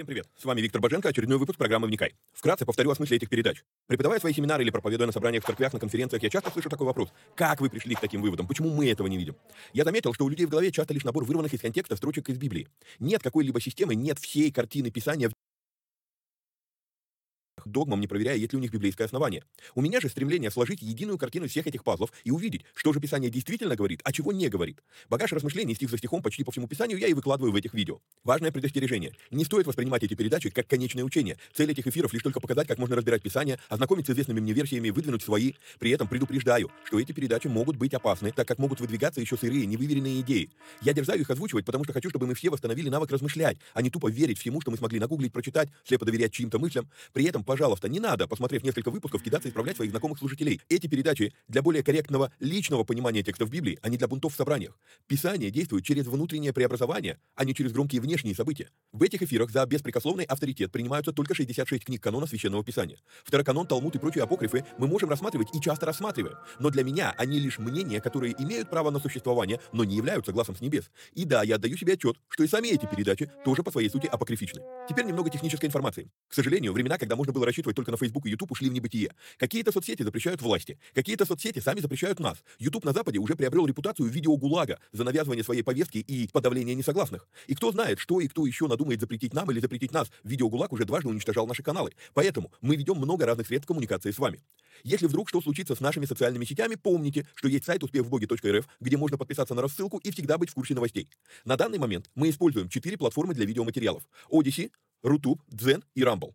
Всем привет! С вами Виктор Боженко, очередной выпуск программы «Вникай». Вкратце повторю о смысле этих передач. Преподавая свои семинары или проповедуя на собраниях в церквях, на конференциях, я часто слышу такой вопрос. Как вы пришли к таким выводам? Почему мы этого не видим? Я заметил, что у людей в голове часто лишь набор вырванных из контекста строчек из Библии. Нет какой-либо системы, нет всей картины Писания догмам, не проверяя, есть ли у них библейское основание. У меня же стремление сложить единую картину всех этих пазлов и увидеть, что же Писание действительно говорит, а чего не говорит. Багаж размышлений стих за стихом почти по всему Писанию я и выкладываю в этих видео. Важное предостережение. Не стоит воспринимать эти передачи как конечное учение. Цель этих эфиров лишь только показать, как можно разбирать Писание, ознакомиться с известными мне версиями, выдвинуть свои. При этом предупреждаю, что эти передачи могут быть опасны, так как могут выдвигаться еще сырые, невыверенные идеи. Я дерзаю их озвучивать, потому что хочу, чтобы мы все восстановили навык размышлять, а не тупо верить всему, что мы смогли нагуглить, прочитать, слепо доверять чьим-то мыслям. При этом, пожалуйста, не надо посмотрев несколько выпусков, кидаться исправлять своих знакомых служителей. Эти передачи для более корректного личного понимания текстов Библии, а не для бунтов в собраниях. Писание действует через внутреннее преобразование, а не через громкие внешние события. В этих эфирах за беспрекословный авторитет принимаются только 66 книг канона Священного Писания. Второканон, Талмуд и прочие апокрифы мы можем рассматривать и часто рассматриваем. Но для меня они лишь мнения, которые имеют право на существование, но не являются глазом с небес. И да, я отдаю себе отчет, что и сами эти передачи тоже по своей сути апокрифичны. Теперь немного технической информации. К сожалению, времена, когда можно было рассчитывать только на Facebook и YouTube ушли в небытие. Какие-то соцсети запрещают власти, какие-то соцсети сами запрещают нас. YouTube на Западе уже приобрел репутацию видеогулага за навязывание своей повестки и подавление несогласных. И кто знает, что и кто еще надумает запретить нам или запретить нас. Видеогулаг уже дважды уничтожал наши каналы. Поэтому мы ведем много разных средств коммуникации с вами. Если вдруг что случится с нашими социальными сетями, помните, что есть сайт успехвбоге.рф, где можно подписаться на рассылку и всегда быть в курсе новостей. На данный момент мы используем четыре платформы для видеоматериалов. Odyssey, Rutube, Zen и Rumble.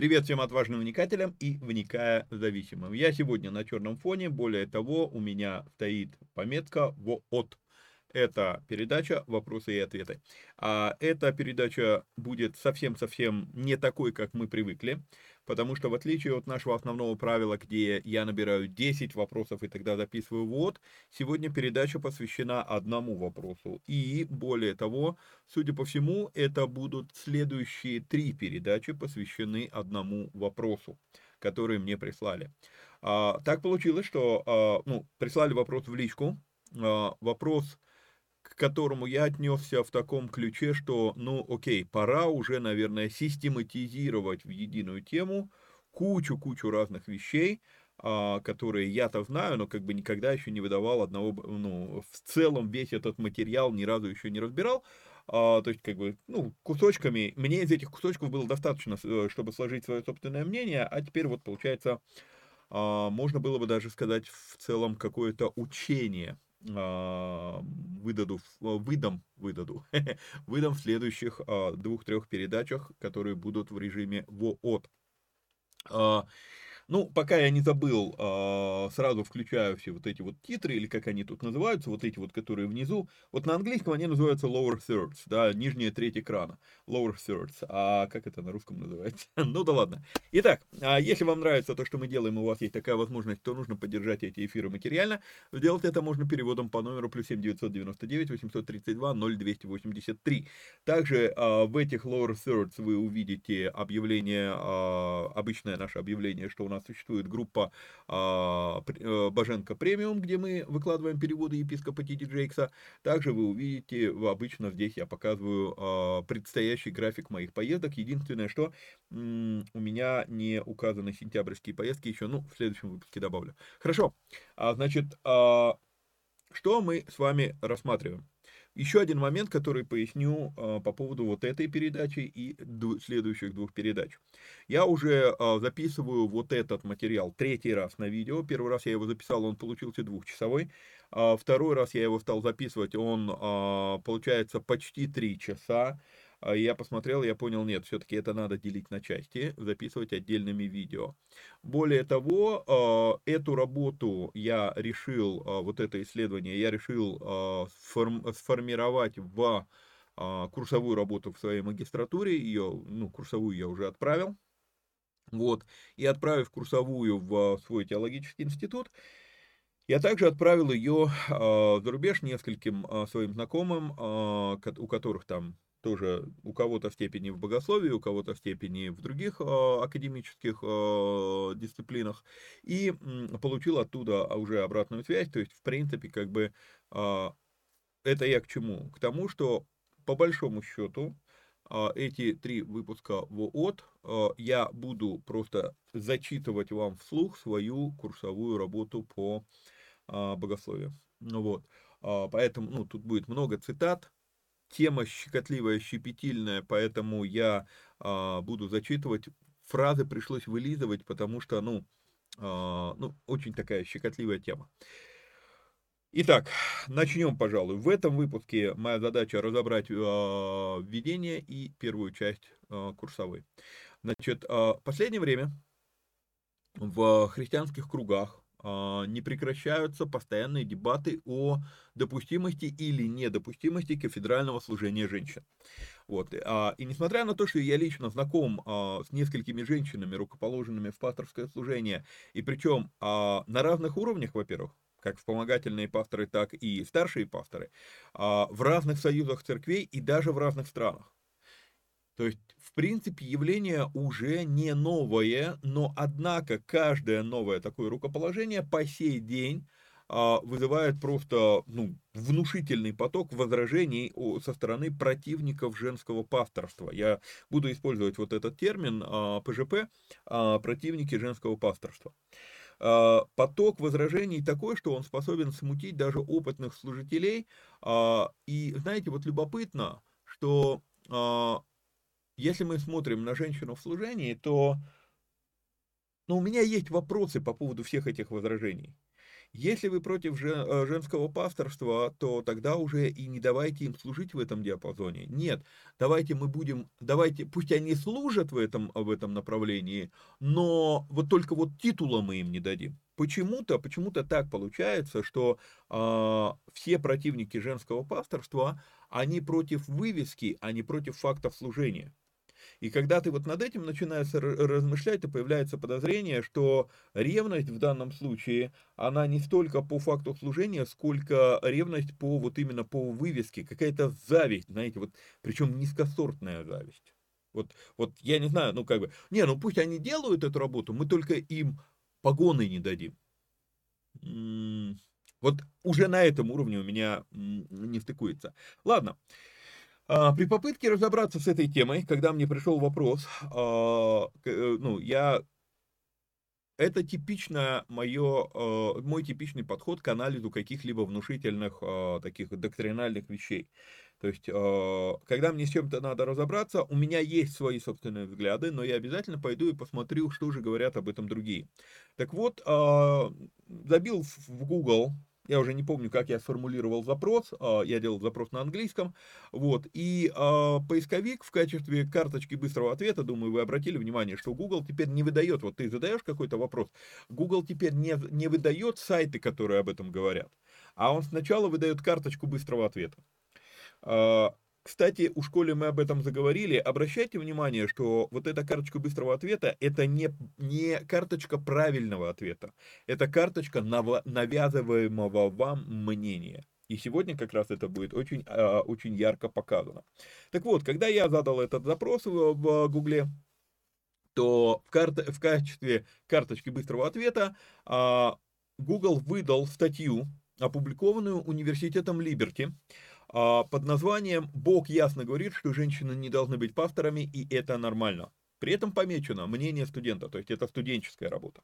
Привет всем отважным вникателям и вникая зависимым. Я сегодня на черном фоне, более того, у меня стоит пометка ВООТ. Это передача «Вопросы и ответы». А эта передача будет совсем-совсем не такой, как мы привыкли потому что в отличие от нашего основного правила, где я набираю 10 вопросов и тогда записываю вот, сегодня передача посвящена одному вопросу. И более того, судя по всему, это будут следующие три передачи посвящены одному вопросу, который мне прислали. А, так получилось, что а, ну, прислали вопрос в личку, а, вопрос которому я отнесся в таком ключе, что, ну, окей, пора уже, наверное, систематизировать в единую тему кучу-кучу разных вещей, а, которые я-то знаю, но как бы никогда еще не выдавал одного, ну, в целом весь этот материал ни разу еще не разбирал, а, то есть, как бы, ну, кусочками, мне из этих кусочков было достаточно, э, чтобы сложить свое собственное мнение, а теперь вот, получается, а, можно было бы даже сказать в целом какое-то учение выдаду, выдам, выдаду, выдам в следующих а, двух-трех передачах, которые будут в режиме ВООТ. Ну, пока я не забыл, а, сразу включаю все вот эти вот титры, или как они тут называются, вот эти вот, которые внизу. Вот на английском они называются lower thirds, да, нижняя треть экрана. Lower thirds. А как это на русском называется? ну да ладно. Итак, а если вам нравится то, что мы делаем, и у вас есть такая возможность, то нужно поддержать эти эфиры материально. Сделать это можно переводом по номеру плюс 7 999 832 0283. Также а, в этих lower thirds вы увидите объявление, обычное наше объявление, что у нас нас существует группа а, э, Боженко Премиум, где мы выкладываем переводы епископа Тити Джейкса. Также вы увидите, обычно здесь я показываю а, предстоящий график моих поездок. Единственное, что у меня не указаны сентябрьские поездки еще, ну, в следующем выпуске добавлю. Хорошо, значит, что мы с вами рассматриваем? Еще один момент, который поясню э, по поводу вот этой передачи и ду- следующих двух передач. Я уже э, записываю вот этот материал третий раз на видео. Первый раз я его записал, он получился двухчасовой. А второй раз я его стал записывать, он получается почти три часа. А я посмотрел, я понял, нет, все-таки это надо делить на части, записывать отдельными видео. Более того, а, эту работу я решил, а, вот это исследование, я решил сформировать в курсовую работу в своей магистратуре, ее, ну, курсовую я уже отправил, вот, и отправив курсовую в свой теологический институт, я также отправил ее за рубеж нескольким своим знакомым, у которых там тоже у кого-то в степени в богословии, у кого-то в степени в других э, академических э, дисциплинах, и получил оттуда уже обратную связь, то есть, в принципе, как бы, это я к чему? К тому, что, по большому счету, эти три выпуска ВООТ э, я буду просто зачитывать вам вслух свою курсовую работу по богословию. Ну вот. Поэтому, ну, тут будет много цитат, тема щекотливая, щепетильная, поэтому я а, буду зачитывать. Фразы пришлось вылизывать, потому что, ну, а, ну, очень такая щекотливая тема. Итак, начнем, пожалуй. В этом выпуске моя задача разобрать э, введение и первую часть э, курсовой. Значит, э, последнее время в христианских кругах не прекращаются постоянные дебаты о допустимости или недопустимости кафедрального служения женщин. Вот. А, и несмотря на то, что я лично знаком а, с несколькими женщинами, рукоположенными в пасторское служение, и причем на разных уровнях, во-первых, как вспомогательные пасторы, так и старшие пасторы, в разных союзах церквей и даже в разных странах. То есть, в принципе, явление уже не новое, но однако каждое новое такое рукоположение по сей день а, вызывает просто ну, внушительный поток возражений со стороны противников женского пасторства. Я буду использовать вот этот термин ПЖП, а, противники женского пасторства. А, поток возражений такой, что он способен смутить даже опытных служителей. И знаете, вот любопытно, что если мы смотрим на женщину в служении, то ну, у меня есть вопросы по поводу всех этих возражений. Если вы против э, женского пасторства, то тогда уже и не давайте им служить в этом диапазоне. Нет, давайте мы будем, давайте, пусть они служат в этом, в этом направлении, но вот только вот титула мы им не дадим. Почему-то, почему-то так получается, что э, все противники женского пасторства, они против вывески, а не против фактов служения. И когда ты вот над этим начинаешь размышлять, то появляется подозрение, что ревность в данном случае, она не столько по факту служения, сколько ревность по вот именно по вывеске, какая-то зависть, знаете, вот, причем низкосортная зависть. Вот, вот я не знаю, ну как бы, не, ну пусть они делают эту работу, мы только им погоны не дадим. Вот уже на этом уровне у меня не стыкуется. Ладно. А, при попытке разобраться с этой темой, когда мне пришел вопрос, а, э, ну, я это типично мое, а, мой типичный подход к анализу каких-либо внушительных таких доктринальных вещей. То есть, когда мне с чем-то надо разобраться, у меня есть свои собственные взгляды, но я обязательно пойду и посмотрю, что же говорят об этом другие. Так вот, забил в Google я уже не помню, как я сформулировал запрос, а, я делал запрос на английском, вот, и а, поисковик в качестве карточки быстрого ответа, думаю, вы обратили внимание, что Google теперь не выдает, вот ты задаешь какой-то вопрос, Google теперь не, не выдает сайты, которые об этом говорят, а он сначала выдает карточку быстрого ответа. Кстати, у школе мы об этом заговорили. Обращайте внимание, что вот эта карточка быстрого ответа, это не, не карточка правильного ответа. Это карточка навязываемого вам мнения. И сегодня как раз это будет очень, а, очень ярко показано. Так вот, когда я задал этот запрос в Гугле, то в, карт, в качестве карточки быстрого ответа а, Google выдал статью, опубликованную университетом Либерти, под названием «Бог ясно говорит, что женщины не должны быть пасторами, и это нормально». При этом помечено мнение студента, то есть это студенческая работа.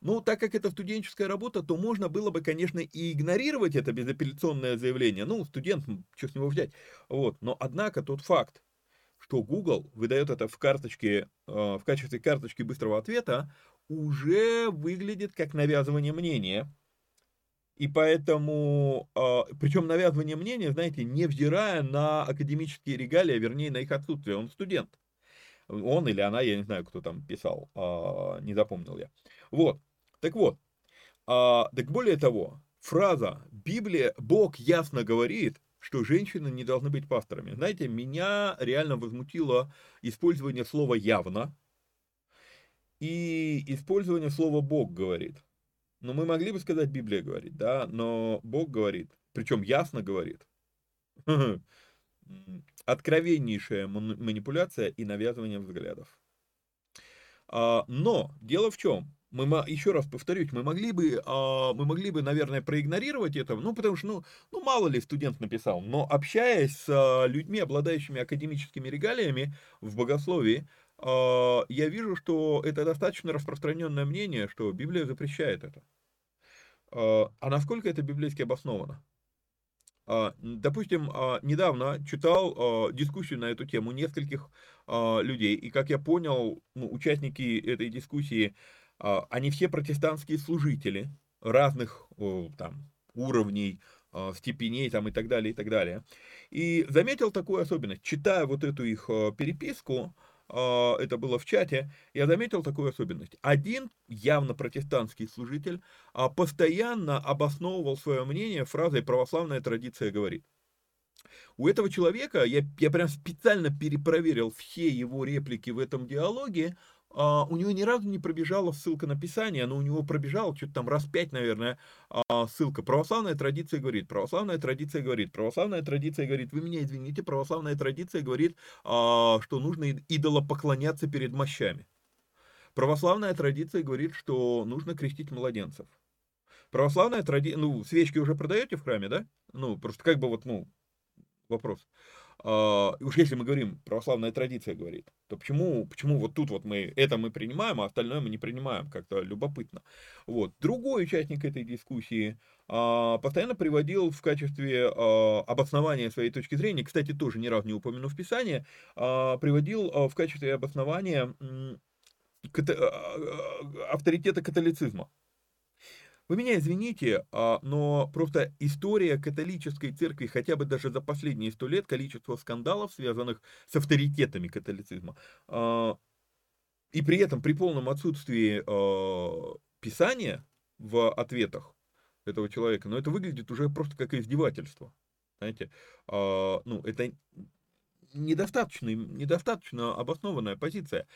Ну, так как это студенческая работа, то можно было бы, конечно, и игнорировать это безапелляционное заявление. Ну, студент, что с него взять. Вот. Но, однако, тот факт, что Google выдает это в карточке, э, в качестве карточки быстрого ответа, уже выглядит как навязывание мнения. И поэтому, э, причем навязывание мнения, знаете, невзирая на академические регалии, а вернее на их отсутствие, он студент. Он или она, я не знаю, кто там писал, э, не запомнил я. Вот. Так вот, а, так более того, фраза «Библия, Бог ясно говорит», что женщины не должны быть пасторами. Знаете, меня реально возмутило использование слова «явно» и использование слова «Бог говорит». Ну, мы могли бы сказать «Библия говорит», да, но Бог говорит, причем ясно говорит. Откровеннейшая манипуляция и навязывание взглядов. А, но дело в чем? Мы, еще раз повторюсь, мы могли бы, а, мы могли бы, наверное, проигнорировать это, ну, потому что, ну, ну, мало ли студент написал, но общаясь с а, людьми, обладающими академическими регалиями в богословии, а, я вижу, что это достаточно распространенное мнение, что Библия запрещает это. А насколько это библейски обосновано? Допустим, недавно читал дискуссию на эту тему нескольких людей, и, как я понял, ну, участники этой дискуссии а, они все протестантские служители разных там, уровней, а, степеней там, и так далее, и так далее. И заметил такую особенность. Читая вот эту их а, переписку, это было в чате, я заметил такую особенность. Один явно протестантский служитель постоянно обосновывал свое мнение фразой «православная традиция говорит». У этого человека, я, я прям специально перепроверил все его реплики в этом диалоге, а, у него ни разу не пробежала ссылка на Писание, но у него пробежала что-то там раз пять, наверное, а, ссылка. Православная традиция говорит, православная традиция говорит, православная традиция говорит, вы меня извините, православная традиция говорит, а, что нужно идоло поклоняться перед мощами. Православная традиция говорит, что нужно крестить младенцев. Православная традиция, ну, свечки уже продаете в храме, да? Ну, просто как бы вот, ну, вопрос. Уж если мы говорим, православная традиция говорит, то почему, почему вот тут вот мы это мы принимаем, а остальное мы не принимаем, как-то любопытно. Вот. Другой участник этой дискуссии uh, постоянно приводил в качестве uh, обоснования своей точки зрения, кстати, тоже ни разу не упомяну в Писании, приводил в качестве обоснования авторитета католицизма. Вы меня извините, а, но просто история католической церкви, хотя бы даже за последние сто лет, количество скандалов, связанных с авторитетами католицизма, а, и при этом при полном отсутствии а, писания в ответах этого человека, но это выглядит уже просто как издевательство. Знаете, ну, это недостаточно, недостаточно обоснованная позиция.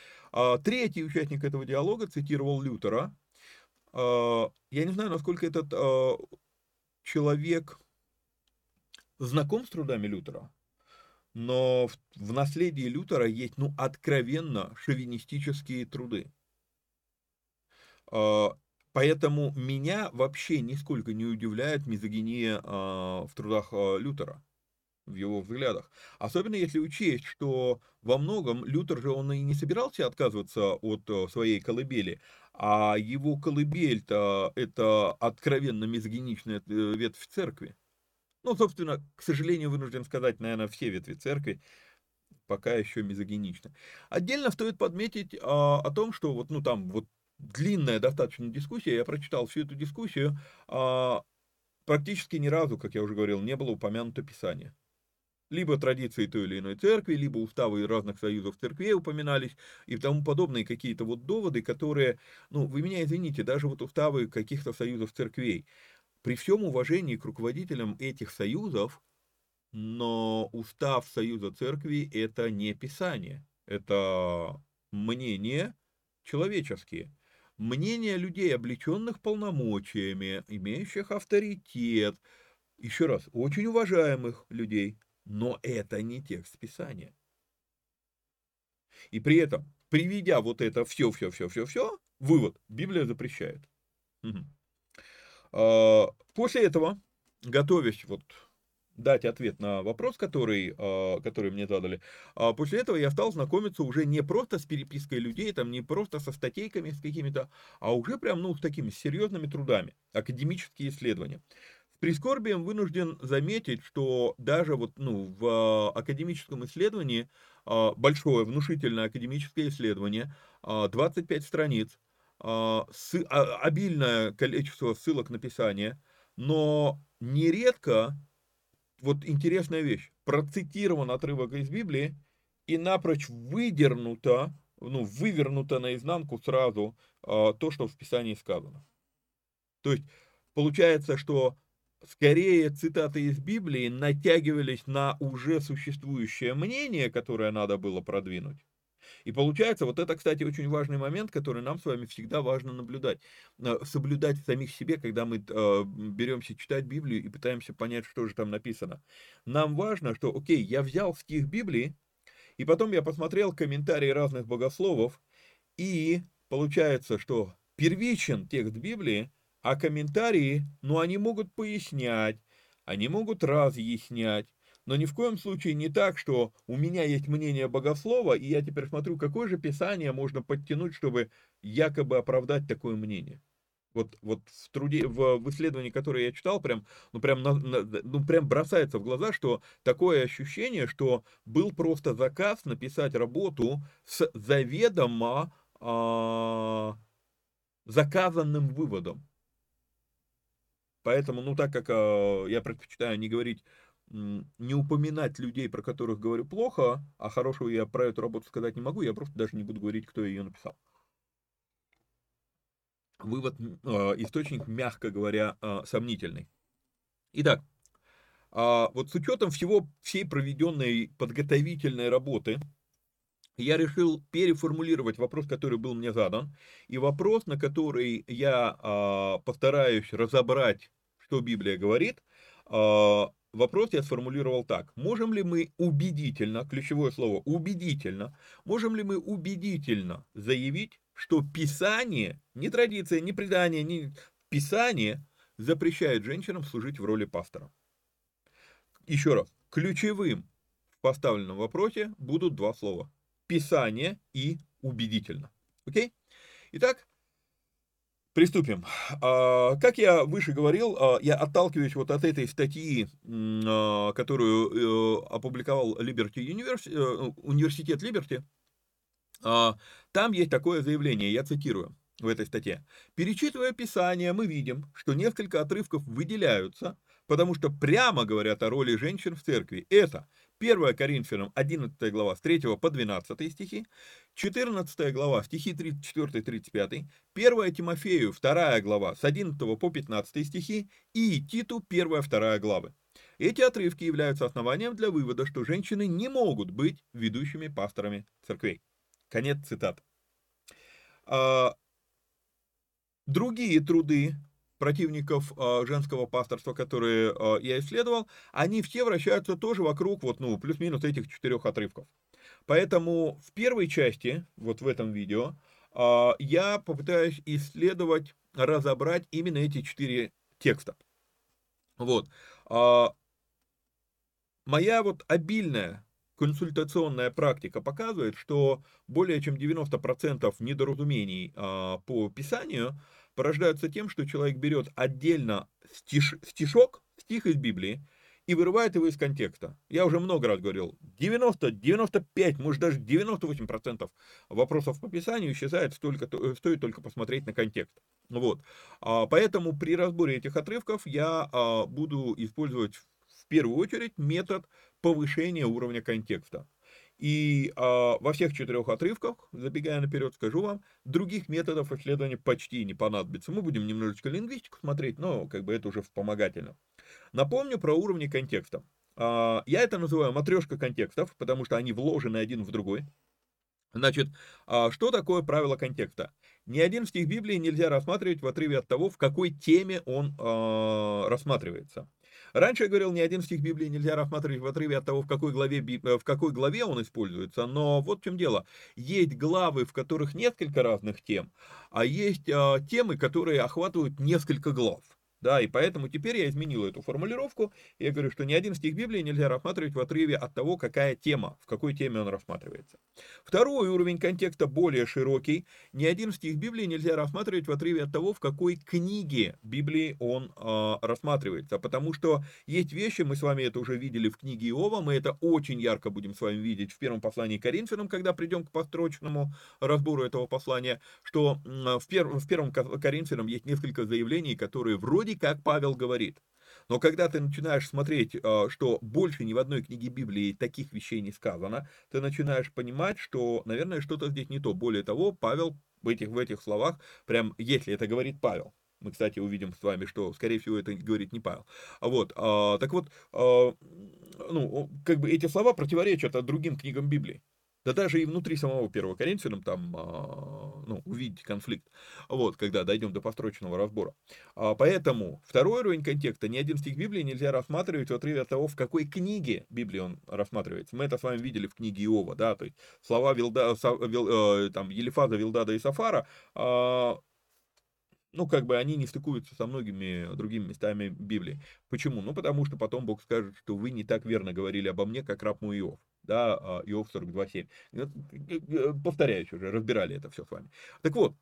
Третий участник этого диалога цитировал Лютера, я не знаю, насколько этот а, человек знаком с трудами Лютера, но в, наследии Лютера есть, ну, откровенно шовинистические труды. А, поэтому меня вообще нисколько не удивляет мизогиния в трудах Лютера в его взглядах. Особенно если учесть, что во многом Лютер же он и не собирался отказываться от своей колыбели, а его колыбель-то это откровенно мизогиничная э, ветвь церкви. Ну, собственно, к сожалению, вынужден сказать, наверное, все ветви церкви пока еще мизогиничны. Отдельно стоит подметить а, о том, что вот, ну, там вот длинная достаточно дискуссия, я прочитал всю эту дискуссию, а, практически ни разу, как я уже говорил, не было упомянуто Писание либо традиции той или иной церкви, либо уставы разных союзов церквей упоминались и тому подобные какие-то вот доводы, которые, ну, вы меня извините, даже вот уставы каких-то союзов церквей, при всем уважении к руководителям этих союзов, но устав союза церкви это не писание, это мнение человеческие. Мнения людей, облеченных полномочиями, имеющих авторитет, еще раз, очень уважаемых людей, но это не текст Писания. И при этом приведя вот это все, все, все, все, все, вывод, Библия запрещает. Угу. После этого, готовясь вот дать ответ на вопрос, который, а, который мне задали. А после этого я стал знакомиться уже не просто с перепиской людей, там не просто со статейками с какими-то, а уже прям, ну, с такими серьезными трудами, академические исследования. С прискорбием вынужден заметить, что даже вот, ну, в академическом исследовании, а, большое, внушительное академическое исследование, 25 страниц, обильное количество ссылок на Писание, но нередко вот интересная вещь. Процитирован отрывок из Библии и напрочь выдернуто, ну, вывернуто наизнанку сразу а, то, что в Писании сказано. То есть, получается, что скорее цитаты из Библии натягивались на уже существующее мнение, которое надо было продвинуть, и получается, вот это, кстати, очень важный момент, который нам с вами всегда важно наблюдать. Э, соблюдать самих себе, когда мы э, беремся читать Библию и пытаемся понять, что же там написано. Нам важно, что, окей, я взял стих Библии, и потом я посмотрел комментарии разных богословов, и получается, что первичен текст Библии, а комментарии, ну, они могут пояснять, они могут разъяснять, но ни в коем случае не так, что у меня есть мнение богослова, и я теперь смотрю, какое же писание можно подтянуть, чтобы якобы оправдать такое мнение. Вот, вот в труде, в, в исследовании, которое я читал, прям, ну, прям, на, на, ну, прям бросается в глаза, что такое ощущение, что был просто заказ написать работу с заведомо а, заказанным выводом. Поэтому, ну, так как а, я предпочитаю не говорить не упоминать людей, про которых говорю плохо, а хорошего я про эту работу сказать не могу, я просто даже не буду говорить, кто ее написал. Вывод, а, источник, мягко говоря, а, сомнительный. Итак, а, вот с учетом всего, всей проведенной подготовительной работы, я решил переформулировать вопрос, который был мне задан, и вопрос, на который я постараюсь разобрать, что Библия говорит, вопрос я сформулировал так. Можем ли мы убедительно, ключевое слово, убедительно, можем ли мы убедительно заявить, что Писание, не традиция, не предание, не Писание запрещает женщинам служить в роли пастора? Еще раз, ключевым в поставленном вопросе будут два слова. Писание и убедительно. Окей? Итак, Приступим. А, как я выше говорил, а, я отталкиваюсь вот от этой статьи, а, которую э, опубликовал Liberty University, э, университет Liberty. Там есть такое заявление, я цитирую в этой статье. Перечитывая Писание, мы видим, что несколько отрывков выделяются, потому что прямо говорят о роли женщин в церкви. Это 1 Коринфянам 11 глава с 3 по 12 стихи, 14 глава стихи 34-35, 1 Тимофею 2 глава с 11 по 15 стихи и Титу 1-2 главы. Эти отрывки являются основанием для вывода, что женщины не могут быть ведущими пасторами церквей. Конец цитаты. А, другие труды противников э, женского пасторства, которые э, я исследовал, они все вращаются тоже вокруг вот, ну, плюс-минус этих четырех отрывков. Поэтому в первой части, вот в этом видео, э, я попытаюсь исследовать, разобрать именно эти четыре текста. Вот. Моя вот обильная консультационная практика показывает, что более чем 90% недоразумений по Писанию – порождаются тем, что человек берет отдельно стиш, стишок, стих из Библии, и вырывает его из контекста. Я уже много раз говорил, 90, 95, может даже 98% вопросов по Писанию исчезает, столько, стоит только посмотреть на контекст. Вот. А, поэтому при разборе этих отрывков я а, буду использовать в первую очередь метод повышения уровня контекста. И а, во всех четырех отрывках, забегая наперед, скажу вам, других методов исследования почти не понадобится. Мы будем немножечко лингвистику смотреть, но как бы это уже вспомогательно. Напомню про уровни контекста. А, я это называю матрешка контекстов, потому что они вложены один в другой. Значит, а, что такое правило контекста? Ни один стих Библии нельзя рассматривать в отрыве от того, в какой теме он э, рассматривается. Раньше я говорил, ни один стих Библии нельзя рассматривать в отрыве от того, в какой главе, в какой главе он используется, но вот в чем дело. Есть главы, в которых несколько разных тем, а есть а, темы, которые охватывают несколько глав. Да, и поэтому теперь я изменил эту формулировку. Я говорю, что ни один стих Библии нельзя рассматривать в отрыве от того, какая тема, в какой теме он рассматривается. Второй уровень контекста более широкий. Ни один стих Библии нельзя рассматривать в отрыве от того, в какой книге Библии он э, рассматривается. Потому что есть вещи, мы с вами это уже видели в книге Иова, мы это очень ярко будем с вами видеть в первом послании к Коринфянам, когда придем к построчному разбору этого послания, что в, пер, в первом Коринфянам есть несколько заявлений, которые вроде как Павел говорит. Но когда ты начинаешь смотреть, а, что больше ни в одной книге Библии таких вещей не сказано, ты начинаешь понимать, что, наверное, что-то здесь не то. Более того, Павел в этих, в этих словах, прям если это говорит Павел, мы, кстати, увидим с вами, что, скорее всего, это говорит не Павел. Вот, а, так вот, а, ну, как бы эти слова противоречат другим книгам Библии. Да даже и внутри самого первого Коринфянам там, а, ну, увидите конфликт, вот, когда дойдем до построчного разбора. А, поэтому второй уровень контекста, ни один стих Библии нельзя рассматривать в отрыве от того, в какой книге Библии он рассматривается. Мы это с вами видели в книге Иова, да, то есть слова Вилда, Вил, э, там, Елифаза, Вилдада и Сафара, а, ну, как бы они не стыкуются со многими другими местами Библии. Почему? Ну, потому что потом Бог скажет, что вы не так верно говорили обо мне, как раб мой Иов да, а, Иов 42.7. Ну, повторяюсь уже, разбирали это все с вами. Так вот,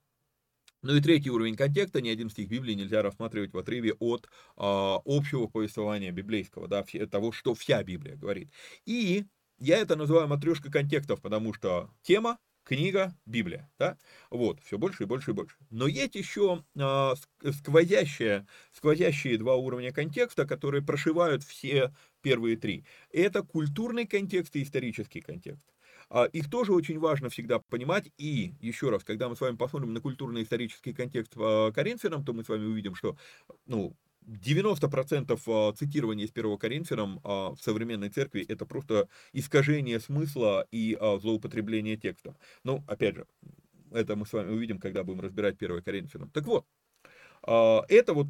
ну и третий уровень контекста, ни один стих Библии нельзя рассматривать в отрыве от а, общего повествования библейского, да, того, что вся Библия говорит. И я это называю матрешкой контекстов, потому что тема, книга, Библия, да, вот, все больше и больше и больше. Но есть еще а, сквозящие, сквозящие два уровня контекста, которые прошивают все первые три. Это культурный контекст и исторический контекст. А, их тоже очень важно всегда понимать. И, еще раз, когда мы с вами посмотрим на культурно-исторический контекст по Коринфянам, то мы с вами увидим, что ну, 90% а, цитирования из первого Коринфянам а, в современной церкви это просто искажение смысла и злоупотребление текстом. Ну, опять же, это мы с вами увидим, когда будем разбирать первое Коринфянам. Так вот, это вот,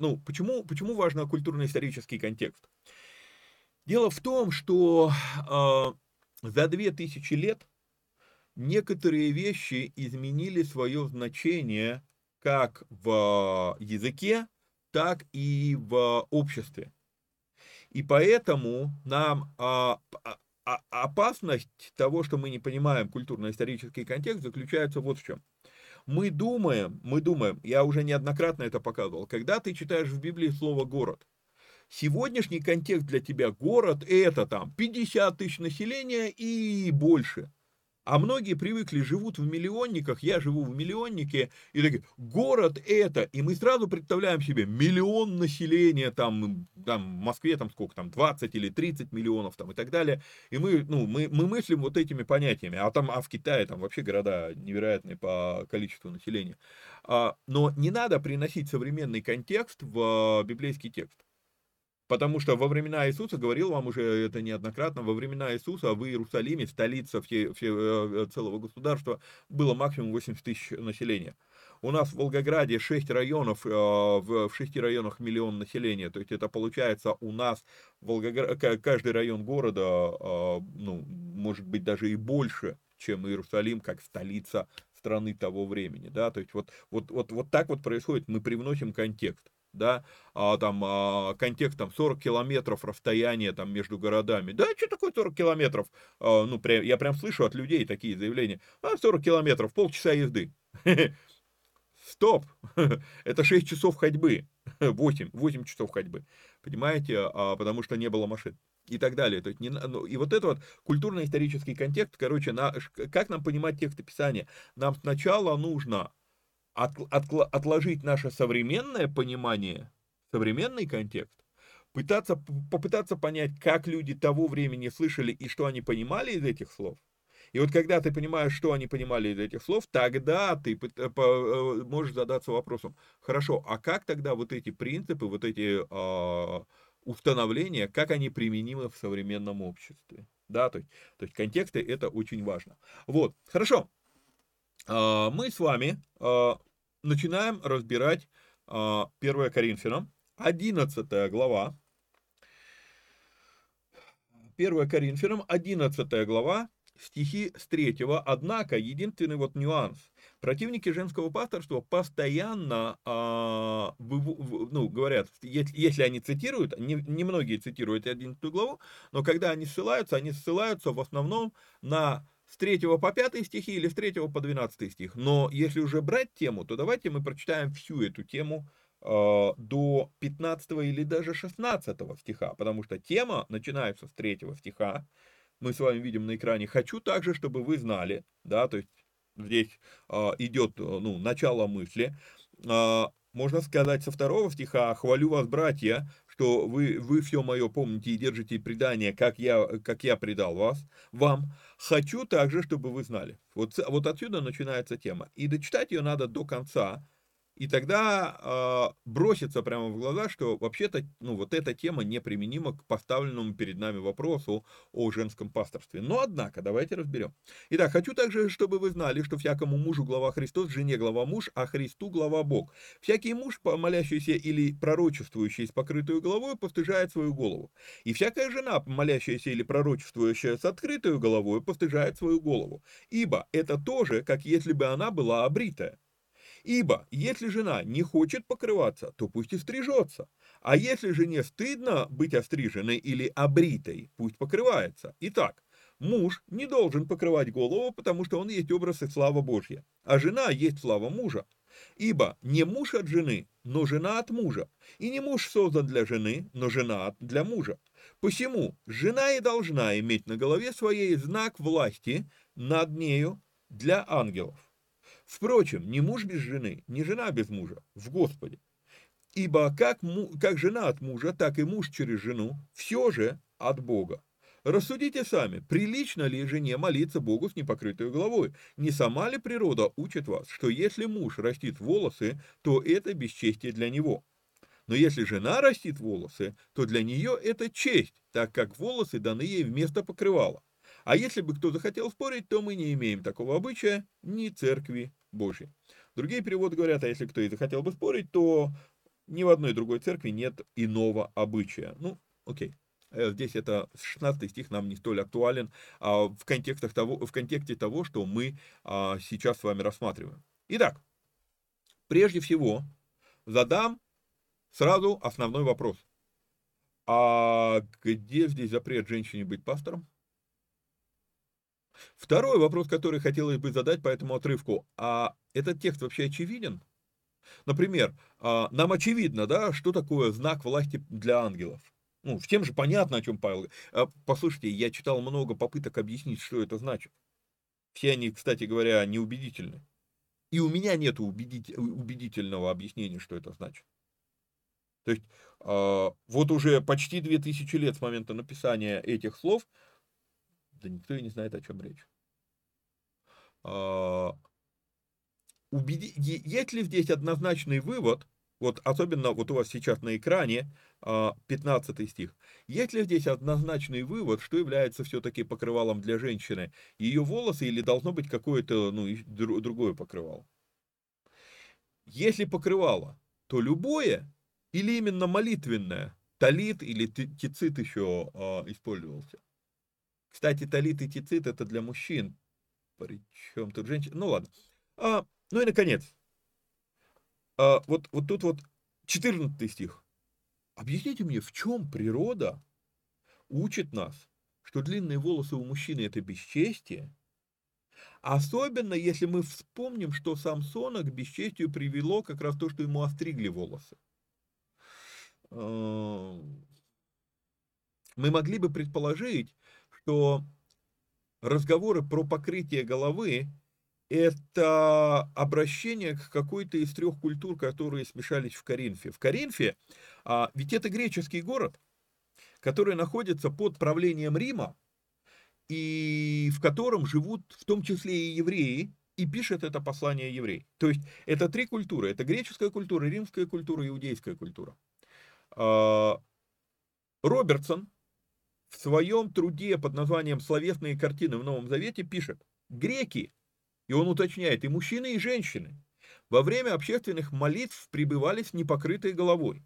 ну, почему, почему важно культурно-исторический контекст? Дело в том, что э, за 2000 лет некоторые вещи изменили свое значение как в языке, так и в обществе. И поэтому нам а, а, опасность того, что мы не понимаем культурно-исторический контекст, заключается вот в чем. Мы думаем, мы думаем, я уже неоднократно это показывал, когда ты читаешь в Библии слово «город», Сегодняшний контекст для тебя город это там 50 тысяч населения и больше. А многие привыкли, живут в миллионниках, я живу в миллионнике, и такие, город это, и мы сразу представляем себе миллион населения, там, там в Москве там сколько там, 20 или 30 миллионов там и так далее, и мы, ну, мы, мы мыслим вот этими понятиями, а там, а в Китае там вообще города невероятные по количеству населения. А, но не надо приносить современный контекст в библейский текст. Потому что во времена Иисуса, говорил вам уже это неоднократно, во времена Иисуса в Иерусалиме, столица все, все, э, целого государства, было максимум 80 тысяч населения. У нас в Волгограде 6 районов, э, в 6 районах миллион населения. То есть это получается у нас Волгоград, каждый район города, э, ну, может быть даже и больше, чем Иерусалим, как столица страны того времени. Да? То есть вот, вот, вот, вот так вот происходит, мы привносим контекст да, а, там а, контекст там 40 километров расстояние там между городами. Да, что такое 40 километров? А, ну, прям, я прям слышу от людей такие заявления. А, 40 километров, полчаса езды. Стоп! Это 6 часов ходьбы. 8, 8 часов ходьбы. Понимаете? А, потому что не было машин и так далее. То есть не, ну, и вот это вот культурно-исторический контекст, короче, на, как нам понимать текст описания? Нам сначала нужно от, от, отложить наше современное понимание, современный контекст, пытаться, попытаться понять, как люди того времени слышали и что они понимали из этих слов. И вот когда ты понимаешь, что они понимали из этих слов, тогда ты э, можешь задаться вопросом, хорошо, а как тогда вот эти принципы, вот эти э, установления, как они применимы в современном обществе? Да, то есть, то есть контексты это очень важно. Вот, хорошо. А, мы с вами а, начинаем разбирать 1 а, Коринфянам, 11 глава, 1 Коринфянам, 11 глава, стихи с 3. Однако, единственный вот нюанс. Противники женского пасторства постоянно, а, в, ну, говорят, если, если они цитируют, немногие не цитируют 11 главу, но когда они ссылаются, они ссылаются в основном на с 3 по 5 стихи или с 3 по 12 стих. Но если уже брать тему, то давайте мы прочитаем всю эту тему э, до 15 или даже 16 стиха, потому что тема начинается с 3 стиха. Мы с вами видим на экране «хочу также, чтобы вы знали», да, то есть здесь э, идет ну, начало мысли. Можно сказать со второго стиха «хвалю вас, братья, что вы, вы все мое помните и держите предание, как я, как я предал вас, вам. Хочу также, чтобы вы знали». Вот, вот отсюда начинается тема. И дочитать ее надо до конца, и тогда э, бросится прямо в глаза, что вообще-то ну, вот эта тема неприменима к поставленному перед нами вопросу о женском пасторстве. Но, однако, давайте разберем. Итак, хочу также, чтобы вы знали, что всякому мужу глава Христос, жене глава муж, а Христу глава Бог. Всякий муж, молящийся или пророчествующий с покрытую головой, постыжает свою голову. И всякая жена, молящаяся или пророчествующая с открытую головой, постыжает свою голову. Ибо это тоже, как если бы она была обритая. Ибо, если жена не хочет покрываться, то пусть и стрижется. А если жене стыдно быть остриженной или обритой, пусть покрывается. Итак, муж не должен покрывать голову, потому что он есть образ и слава Божья. А жена есть слава мужа. Ибо не муж от жены, но жена от мужа. И не муж создан для жены, но жена для мужа. Посему жена и должна иметь на голове своей знак власти над нею для ангелов. Впрочем, ни муж без жены, ни жена без мужа в Господе. Ибо как, как жена от мужа, так и муж через жену, все же от Бога. Рассудите сами, прилично ли жене молиться Богу с непокрытой головой? Не сама ли природа учит вас, что если муж растит волосы, то это бесчестие для него? Но если жена растит волосы, то для нее это честь, так как волосы даны ей вместо покрывала. А если бы кто захотел спорить, то мы не имеем такого обычая ни церкви Божьей. Другие переводы говорят, а если кто и захотел бы спорить, то ни в одной другой церкви нет иного обычая. Ну, окей. Э, здесь это 16 стих нам не столь актуален а в, контекстах того, в контексте того, что мы а, сейчас с вами рассматриваем. Итак, прежде всего задам сразу основной вопрос. А где здесь запрет женщине быть пастором? Второй вопрос, который хотелось бы задать по этому отрывку. А этот текст вообще очевиден? Например, а, нам очевидно, да, что такое знак власти для ангелов. Ну, всем же понятно, о чем Павел. А, послушайте, я читал много попыток объяснить, что это значит. Все они, кстати говоря, неубедительны. И у меня нет убедительного объяснения, что это значит. То есть, а, вот уже почти 2000 лет с момента написания этих слов да никто и не знает, о чем речь. А, убеди... Есть ли здесь однозначный вывод, вот особенно вот у вас сейчас на экране 15 а, стих, есть ли здесь однозначный вывод, что является все-таки покрывалом для женщины? Ее волосы или должно быть какое-то ну, другое покрывало? Если покрывало, то любое или именно молитвенное, талит или тицит еще а, использовался? Кстати, талит и тицит это для мужчин. Причем тут женщина. Ну ладно. А, ну и наконец. А, вот, вот тут вот 14 стих. Объясните мне, в чем природа учит нас, что длинные волосы у мужчины это бесчестие, Особенно, если мы вспомним, что Самсона к бесчестию привело как раз то, что ему остригли волосы. Мы могли бы предположить, что разговоры про покрытие головы – это обращение к какой-то из трех культур, которые смешались в Коринфе. В Коринфе, а, ведь это греческий город, который находится под правлением Рима, и в котором живут в том числе и евреи, и пишет это послание еврей. То есть это три культуры. Это греческая культура, римская культура, иудейская культура. А, Робертсон, в своем труде под названием «Словесные картины в Новом Завете» пишет «Греки, и он уточняет, и мужчины, и женщины, во время общественных молитв пребывали с непокрытой головой.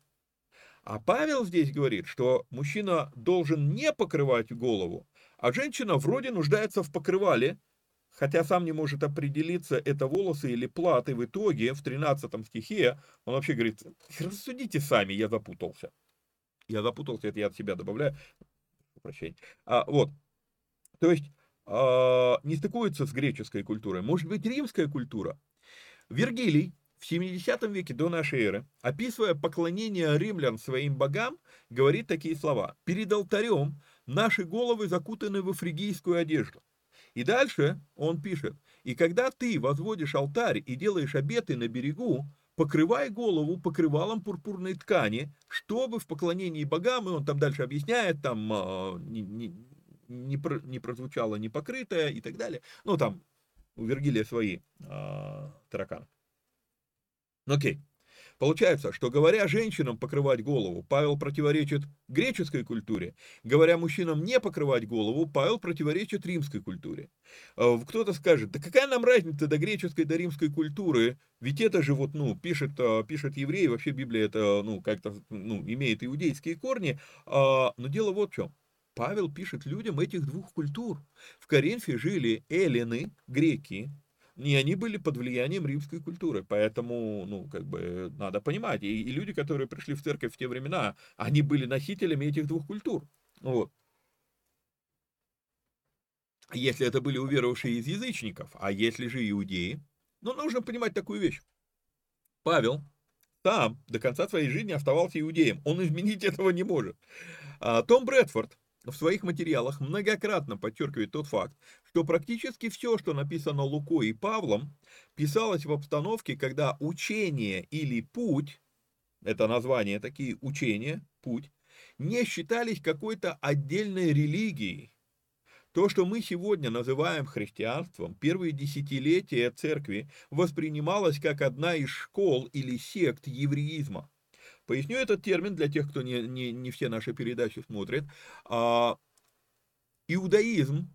А Павел здесь говорит, что мужчина должен не покрывать голову, а женщина вроде нуждается в покрывале, хотя сам не может определиться, это волосы или платы. В итоге в 13 стихе он вообще говорит, рассудите сами, я запутался. Я запутался, это я от себя добавляю. Прощение. А, вот. То есть а, не стыкуется с греческой культурой. Может быть, римская культура. Вергилий в 70 веке до нашей эры, описывая поклонение римлян своим богам, говорит такие слова. «Перед алтарем наши головы закутаны в фригийскую одежду». И дальше он пишет, «И когда ты возводишь алтарь и делаешь обеты на берегу, покрывай голову покрывалом пурпурной ткани, чтобы в поклонении богам, и он там дальше объясняет, там а, не, не, не, не прозвучало непокрытое и так далее. Ну, там у Вергилия свои а, тараканы. Ну, окей. Получается, что говоря женщинам покрывать голову, Павел противоречит греческой культуре. Говоря мужчинам не покрывать голову, Павел противоречит римской культуре. А, кто-то скажет, да какая нам разница до греческой, до римской культуры? Ведь это же вот, ну, пишет, а, пишет евреи, вообще Библия это, ну, как-то, ну, имеет иудейские корни. А, но дело вот в чем. Павел пишет людям этих двух культур. В Коринфе жили эллины, греки, и они были под влиянием римской культуры, поэтому, ну, как бы, надо понимать, и, и люди, которые пришли в церковь в те времена, они были носителями этих двух культур, вот. Если это были уверовавшие из язычников, а если же иудеи, ну, нужно понимать такую вещь. Павел сам до конца своей жизни оставался иудеем, он изменить этого не может. А Том Брэдфорд, в своих материалах многократно подчеркивает тот факт, что практически все, что написано Лукой и Павлом, писалось в обстановке, когда учение или путь, это название такие учения, путь, не считались какой-то отдельной религией. То, что мы сегодня называем христианством, первые десятилетия церкви воспринималось как одна из школ или сект евреизма. Поясню этот термин для тех, кто не, не, не все наши передачи смотрит. А, иудаизм,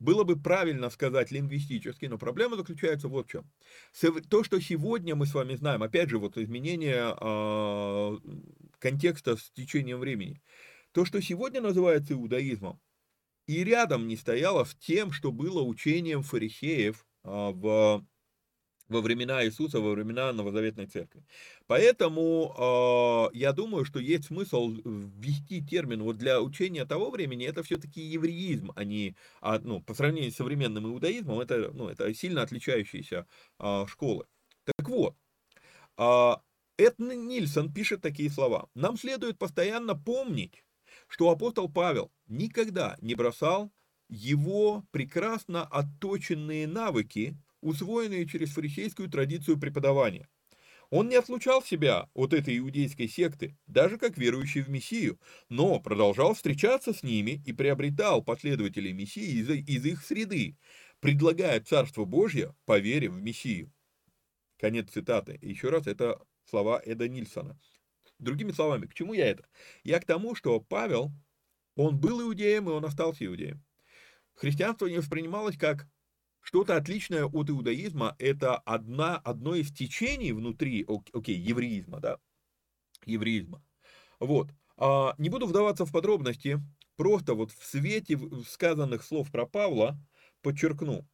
было бы правильно сказать лингвистически, но проблема заключается вот в чем. То, что сегодня мы с вами знаем, опять же, вот изменение э, контекста с течением времени, то, что сегодня называется иудаизмом, и рядом не стояло с тем, что было учением фарисеев э, в во времена Иисуса, во времена Новозаветной Церкви. Поэтому э, я думаю, что есть смысл ввести термин вот для учения того времени, это все-таки евреизм, а не, а, ну, по сравнению с современным иудаизмом, это, ну, это сильно отличающиеся э, школы. Так вот, э, Эд Нильсон пишет такие слова. Нам следует постоянно помнить, что апостол Павел никогда не бросал его прекрасно отточенные навыки усвоенные через фарисейскую традицию преподавания. Он не отлучал себя от этой иудейской секты, даже как верующий в Мессию, но продолжал встречаться с ними и приобретал последователей Мессии из, из их среды, предлагая Царство Божье по вере в Мессию. Конец цитаты. Еще раз, это слова Эда Нильсона. Другими словами, к чему я это? Я к тому, что Павел, он был иудеем, и он остался иудеем. Христианство не воспринималось как что-то отличное от иудаизма – это одна, одно из течений внутри, окей, евреизма, да, евреизма. Вот. А, не буду вдаваться в подробности, просто вот в свете сказанных слов про Павла подчеркну.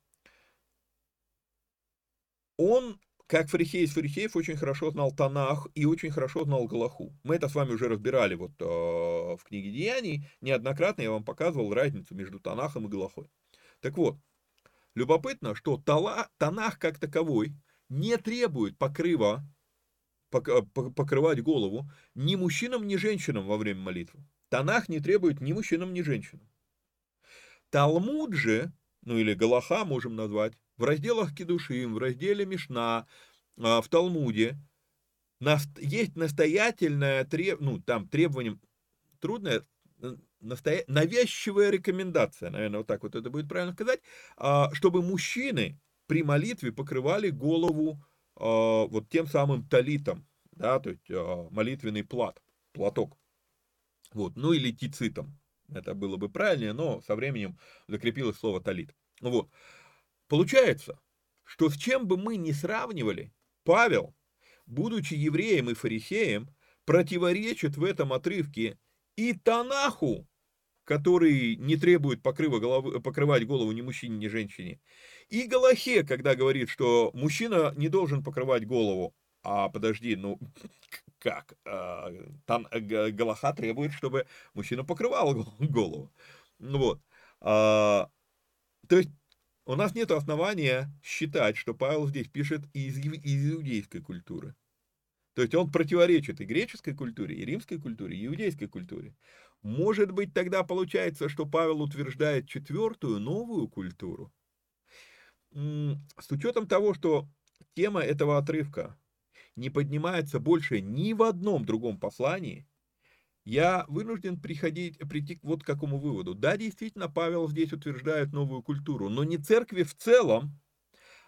Он, как фарисей из фарисеев, очень хорошо знал Танах и очень хорошо знал Галаху. Мы это с вами уже разбирали вот э, в книге Деяний. Неоднократно я вам показывал разницу между Танахом и Галахой. Так вот, Любопытно, что тала, Танах как таковой не требует покрыва, покрывать голову ни мужчинам, ни женщинам во время молитвы. Танах не требует ни мужчинам, ни женщинам. Талмуд же, ну или Галаха можем назвать, в разделах Кедушим, в разделе Мишна, а, в Талмуде, есть настоятельное треб... ну, там требование трудное, настоя... навязчивая рекомендация, наверное, вот так вот это будет правильно сказать, а, чтобы мужчины при молитве покрывали голову а, вот тем самым талитом, да, то есть а, молитвенный плат, платок, вот, ну или тицитом, это было бы правильнее, но со временем закрепилось слово талит. Вот. Получается, что с чем бы мы ни сравнивали, Павел, будучи евреем и фарисеем, противоречит в этом отрывке и Танаху, который не требует покрыва головы, покрывать голову ни мужчине, ни женщине, и Галахе, когда говорит, что мужчина не должен покрывать голову, а подожди, ну как? А, там э, Галаха требует, чтобы мужчина покрывал голову. Ну вот. А, то есть у нас нет основания считать, что Павел здесь пишет из, из иудейской культуры. То есть он противоречит и греческой культуре, и римской культуре, и иудейской культуре. Может быть, тогда получается, что Павел утверждает четвертую, новую культуру. С учетом того, что тема этого отрывка не поднимается больше ни в одном другом послании, я вынужден приходить, прийти вот к какому выводу. Да, действительно, Павел здесь утверждает новую культуру, но не церкви в целом,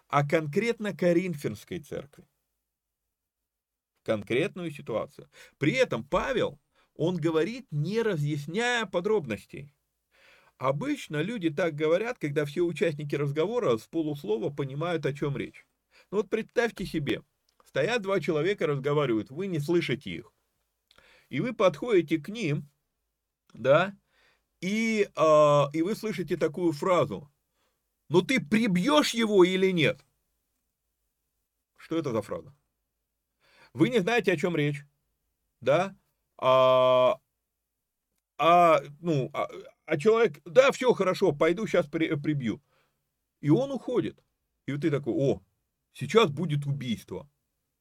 а конкретно Коринфянской церкви. Конкретную ситуацию. При этом Павел, он говорит, не разъясняя подробностей. Обычно люди так говорят, когда все участники разговора с полуслова понимают, о чем речь. Ну вот представьте себе, стоят два человека, разговаривают, вы не слышите их и вы подходите к ним, да, и, э, и вы слышите такую фразу, "Но «Ну ты прибьешь его или нет? Что это за фраза? Вы не знаете, о чем речь, да, а, а ну, а, а человек, да, все хорошо, пойду сейчас при, прибью. И он уходит. И вот ты такой, о, сейчас будет убийство.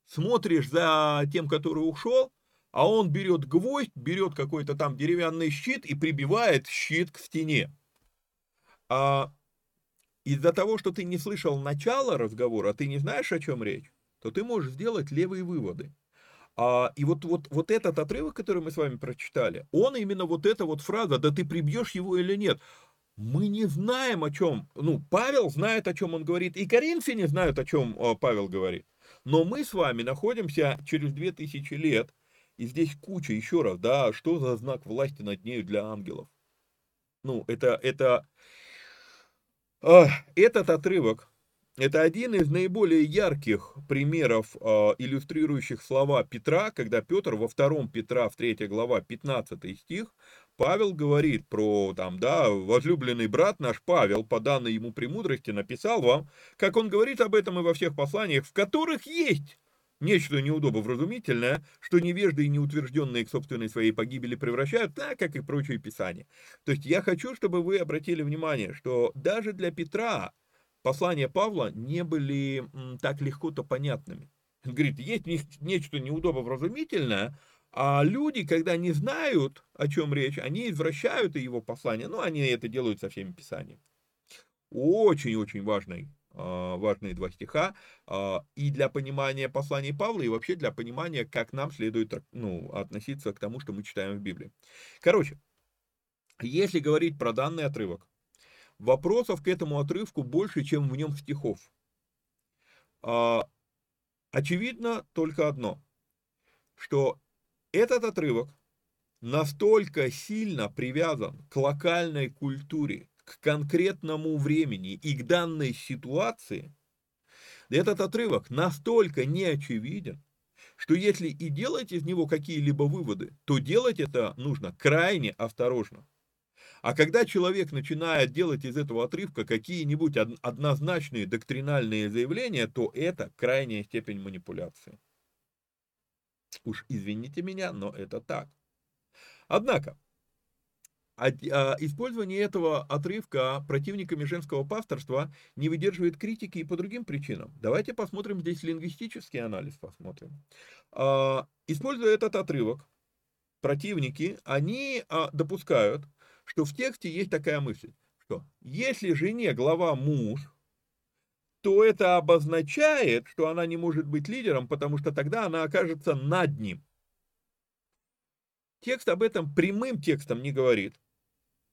Смотришь за тем, который ушел, а он берет гвоздь, берет какой-то там деревянный щит и прибивает щит к стене. А из-за того, что ты не слышал начала разговора, ты не знаешь, о чем речь, то ты можешь сделать левые выводы. А, и вот, вот, вот этот отрывок, который мы с вами прочитали, он именно вот эта вот фраза, да ты прибьешь его или нет, мы не знаем, о чем, ну, Павел знает, о чем он говорит, и коринфяне знают, о чем а, Павел говорит. Но мы с вами находимся через 2000 лет и здесь куча, еще раз, да, что за знак власти над нею для ангелов? Ну, это, это, э, этот отрывок, это один из наиболее ярких примеров, э, иллюстрирующих слова Петра, когда Петр во втором Петра, в 3 глава, 15 стих, Павел говорит про, там, да, возлюбленный брат наш Павел, по данной ему премудрости, написал вам, как он говорит об этом и во всех посланиях, в которых есть Нечто неудобовразумительное, что невежды и неутвержденные к собственной своей погибели превращают, так, как и прочие писания. То есть я хочу, чтобы вы обратили внимание, что даже для Петра послания Павла не были так легко-то понятными. Он говорит, есть нечто неудобовразумительное, а люди, когда не знают, о чем речь, они извращают его послание, ну, они это делают со всеми писаниями. Очень-очень важный а, важные два стиха, а, и для понимания посланий Павла, и вообще для понимания, как нам следует ну, относиться к тому, что мы читаем в Библии. Короче, если говорить про данный отрывок, вопросов к этому отрывку больше, чем в нем стихов. А, очевидно только одно, что этот отрывок настолько сильно привязан к локальной культуре, к конкретному времени и к данной ситуации, этот отрывок настолько неочевиден, что если и делать из него какие-либо выводы, то делать это нужно крайне осторожно. А когда человек начинает делать из этого отрывка какие-нибудь однозначные доктринальные заявления, то это крайняя степень манипуляции. Уж извините меня, но это так. Однако, а, а, использование этого отрывка противниками женского пасторства не выдерживает критики и по другим причинам. Давайте посмотрим здесь лингвистический анализ, посмотрим. А, используя этот отрывок, противники, они допускают, что в тексте есть такая мысль, что если жене глава муж, то это обозначает, что она не может быть лидером, потому что тогда она окажется над ним. Текст об этом прямым текстом не говорит,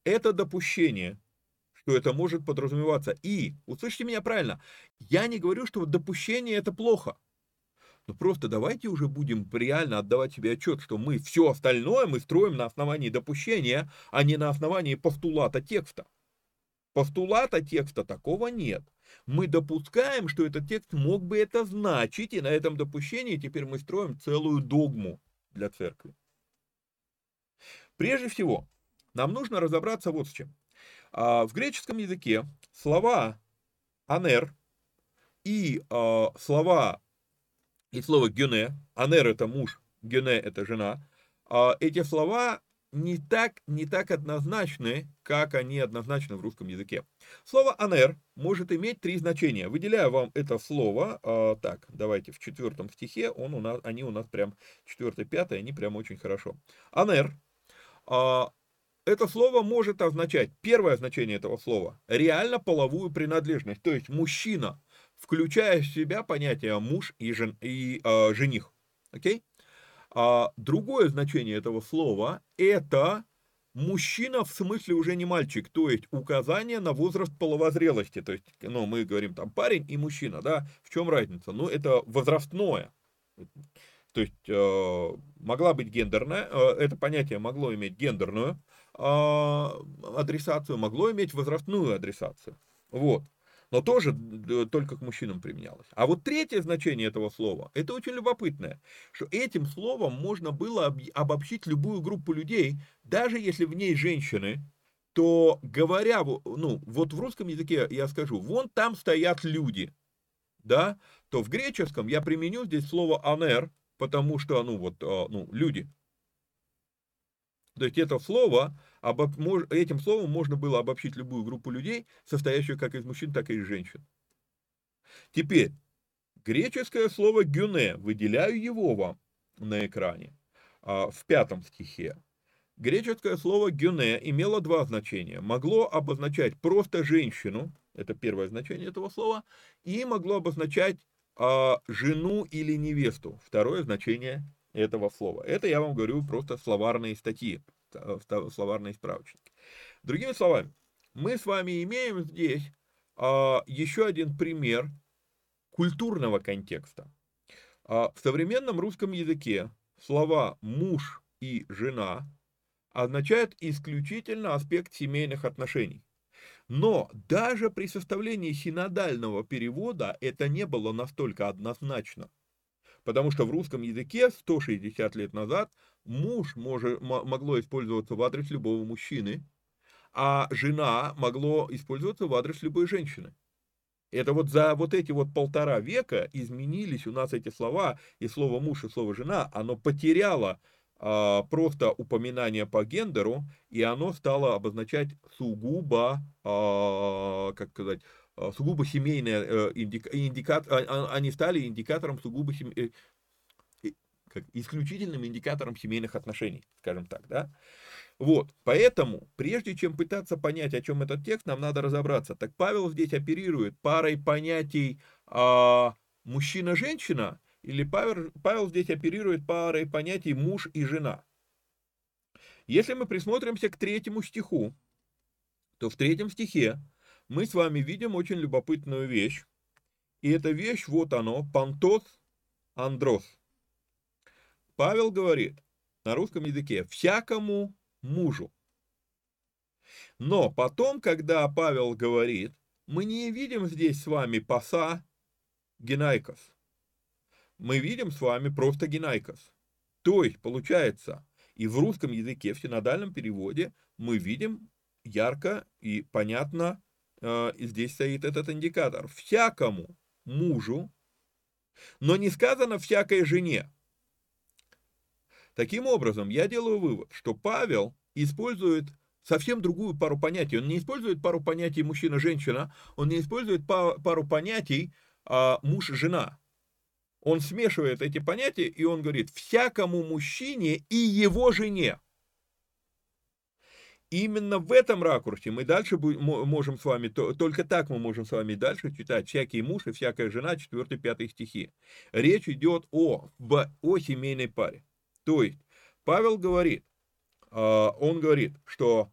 это допущение, что это может подразумеваться. И, услышите меня правильно, я не говорю, что допущение это плохо. Но просто давайте уже будем реально отдавать себе отчет, что мы все остальное мы строим на основании допущения, а не на основании постулата текста. Постулата текста такого нет. Мы допускаем, что этот текст мог бы это значить, и на этом допущении теперь мы строим целую догму. для церкви. Прежде всего, нам нужно разобраться вот с чем. А, в греческом языке слова «анер» и а, слова и слово «гюне», «анер» – это муж, «гюне» – это жена, а, эти слова не так, не так однозначны, как они однозначны в русском языке. Слово «анер» может иметь три значения. Выделяю вам это слово. А, так, давайте в четвертом стихе, он у нас, они у нас прям четвертый, пятый, они прям очень хорошо. «Анер» а, это слово может означать, первое значение этого слова, реально половую принадлежность, то есть мужчина, включая в себя понятие муж и, жен, и э, жених. Окей? А другое значение этого слова – это мужчина в смысле уже не мальчик, то есть указание на возраст половозрелости. То есть, ну, мы говорим там парень и мужчина, да, в чем разница? Ну, это возрастное. То есть, э, могла быть гендерная, э, это понятие могло иметь гендерную э, адресацию, могло иметь возрастную адресацию. Вот но тоже только к мужчинам применялось. А вот третье значение этого слова, это очень любопытное, что этим словом можно было обобщить любую группу людей, даже если в ней женщины, то говоря, ну, вот в русском языке я скажу, вон там стоят люди, да, то в греческом я применю здесь слово «анер», потому что, ну, вот, а, ну, люди. То есть это слово обоб... этим словом можно было обобщить любую группу людей, состоящую как из мужчин, так и из женщин. Теперь, греческое слово «гюне», выделяю его вам на экране, а, в пятом стихе. Греческое слово «гюне» имело два значения. Могло обозначать просто женщину, это первое значение этого слова, и могло обозначать а, жену или невесту, второе значение этого слова. Это я вам говорю просто словарные статьи, словарные справочники. Другими словами, мы с вами имеем здесь а, еще один пример культурного контекста. А, в современном русском языке слова «муж» и «жена» означают исключительно аспект семейных отношений. Но даже при составлении синодального перевода это не было настолько однозначно. Потому что в русском языке 160 лет назад муж может, могло использоваться в адрес любого мужчины, а жена могло использоваться в адрес любой женщины. Это вот за вот эти вот полтора века изменились у нас эти слова, и слово муж, и слово жена, оно потеряло а, просто упоминание по гендеру, и оно стало обозначать сугубо, а, как сказать, Э, сугубо семейные э, индикатор, а, а, они стали индикатором сугубо. Э, как, исключительным индикатором семейных отношений, скажем так, да. Вот, поэтому, прежде чем пытаться понять, о чем этот текст, нам надо разобраться. Так Павел здесь оперирует парой понятий а, мужчина-женщина, или Павел, Павел здесь оперирует парой понятий муж и жена. Если мы присмотримся к третьему стиху, то в третьем стихе мы с вами видим очень любопытную вещь. И эта вещь, вот оно, παντὸς ἀνδρὸς. Павел говорит на русском языке «всякому мужу». Но потом, когда Павел говорит, мы не видим здесь с вами πᾶσα γυναικὸς. Мы видим с вами просто γυναικὸς. То есть, получается, и в русском языке, в синодальном переводе, мы видим ярко и понятно Э, здесь стоит этот индикатор, всякому мужу, но не сказано всякой жене. Таким образом, я делаю вывод, что Павел использует совсем другую пару понятий. Он не использует пару понятий мужчина-женщина, он не использует пару понятий а, муж-жена. Он смешивает эти понятия, и он говорит, всякому мужчине и его жене именно в этом ракурсе мы дальше можем с вами, только так мы можем с вами дальше читать всякий муж и всякая жена, 4-5 стихи. Речь идет о, о семейной паре. То есть, Павел говорит, а, он говорит, что,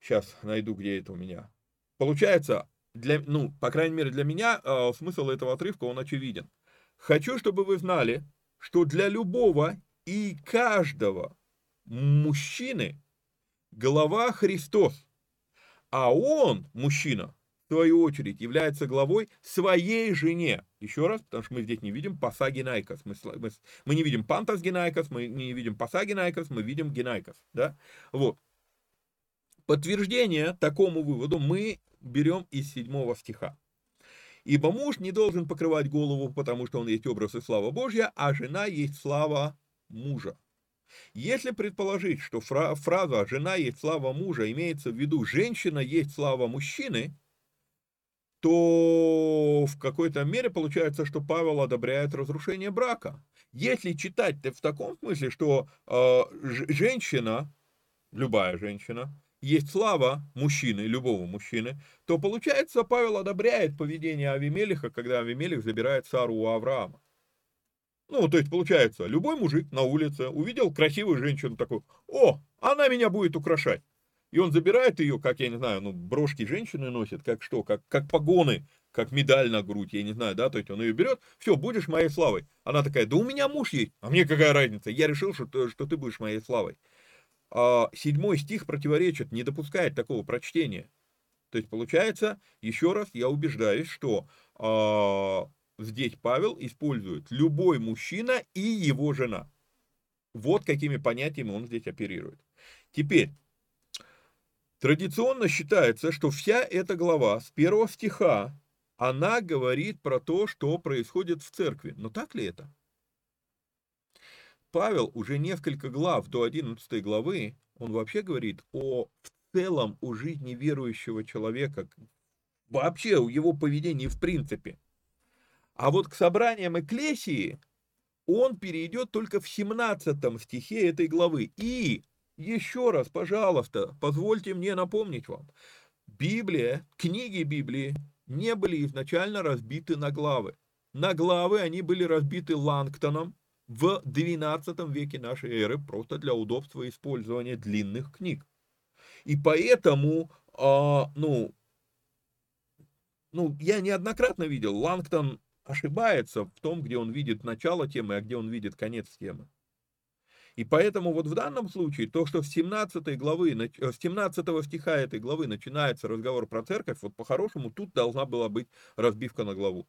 сейчас найду, где это у меня, получается, для, ну, по крайней мере для меня, а, смысл этого отрывка, он очевиден. Хочу, чтобы вы знали, что для любого и каждого мужчины голова Христос, а он, мужчина, в свою очередь, является главой своей жене. Еще раз, потому что мы здесь не видим πᾶσα γυναικὸς. Мы, мы, мы не видим πάντας γυναικὸς, мы не видим πᾶσα γυναικὸς, мы видим γυναικὸς. Да? Вот. Подтверждение такому выводу мы берем из седьмого стиха. Ибо муж не должен покрывать голову, потому что он есть образ и слава Божья, а жена есть слава мужа. Если предположить, что фраза «жена есть слава мужа» имеется в виду «женщина есть слава мужчины», то в какой-то мере получается, что Павел одобряет разрушение брака. Если читать в таком смысле, что э, женщина, любая женщина, есть слава мужчины, любого мужчины, то получается, Павел одобряет поведение Авимелиха, когда Авимелих забирает Сару у Авраама. Ну, то есть, получается, любой мужик на улице увидел красивую женщину такую, о, она меня будет украшать. И он забирает ее, как, я не знаю, ну, брошки женщины носит, как что, как, как погоны, как медаль на грудь, я не знаю, да, то есть он ее берет, все, будешь моей славой. Она такая, да у меня муж есть, а мне какая разница, я решил, что, что ты будешь моей славой. А седьмой стих противоречит, не допускает такого прочтения. То есть, получается, еще раз я убеждаюсь, что а, здесь Павел использует любой мужчина и его жена. Вот какими понятиями он здесь оперирует. Теперь, Традиционно считается, что вся эта глава с первого стиха, она говорит про то, что происходит в церкви. Но так ли это? Павел уже несколько глав до 11 главы, он вообще говорит о в целом о жизни верующего человека, вообще о его поведении в принципе. А вот к собраниям Экклесии он перейдет только в 17 стихе этой главы. И еще раз, пожалуйста, позвольте мне напомнить вам. Библия, книги Библии не были изначально разбиты на главы. На главы они были разбиты Лангтоном в 12 веке нашей эры, просто для удобства использования длинных книг. И поэтому, а, ну, ну, я неоднократно видел, Лангтон ошибается в том, где он видит начало темы, а где он видит конец темы. И поэтому вот в данном случае то, что с 17 главы, э, с 17 стиха этой главы начинается разговор про церковь, вот по-хорошему тут должна была быть разбивка на главу.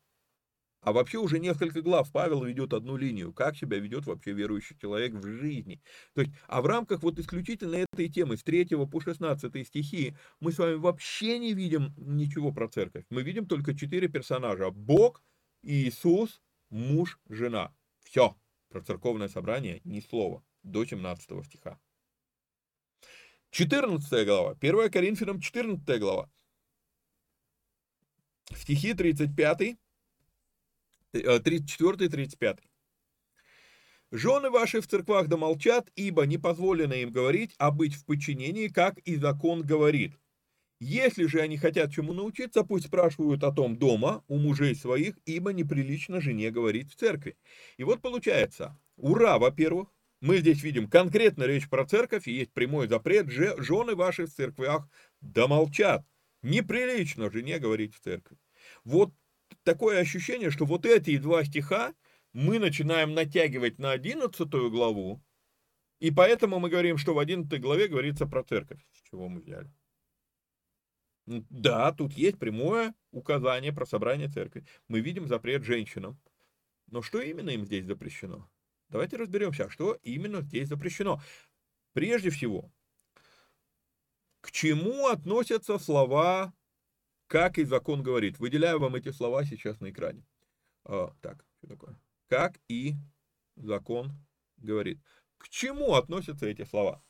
А вообще уже несколько глав Павел ведет одну линию, как себя ведет вообще верующий человек в жизни. То есть, а в рамках вот исключительно этой темы, с 3 по 16 стихи, мы с вами вообще не видим ничего про церковь. Мы видим только четыре персонажа. Бог, Иисус, муж, жена. Все. Про церковное собрание ни слова до 17 стиха. 14 глава, 1 Коринфянам 14 глава. Стихи 35, 34 и 35. Жены ваши в церквах да молчат, ибо не позволено им говорить, а быть в подчинении, как и закон говорит. Если же они хотят чему научиться, пусть спрашивают о том дома у мужей своих, ибо неприлично жене говорить в церкви. И вот получается, ура, во-первых, мы здесь видим конкретно речь про церковь, и есть прямой запрет, жены ваши в церквях да молчат. Неприлично жене говорить в церкви. Вот такое ощущение, что вот эти два стиха мы начинаем натягивать на 11 главу, и поэтому мы говорим, что в 11 главе говорится про церковь. С чего мы взяли? Да, тут есть прямое указание про собрание церкви. Мы видим запрет женщинам. Но что именно им здесь запрещено? Давайте разберемся, что именно здесь запрещено. Прежде всего, к чему относятся слова, как и закон говорит. Выделяю вам эти слова сейчас на экране. А, так, что такое? Как и закон говорит. К чему относятся эти слова?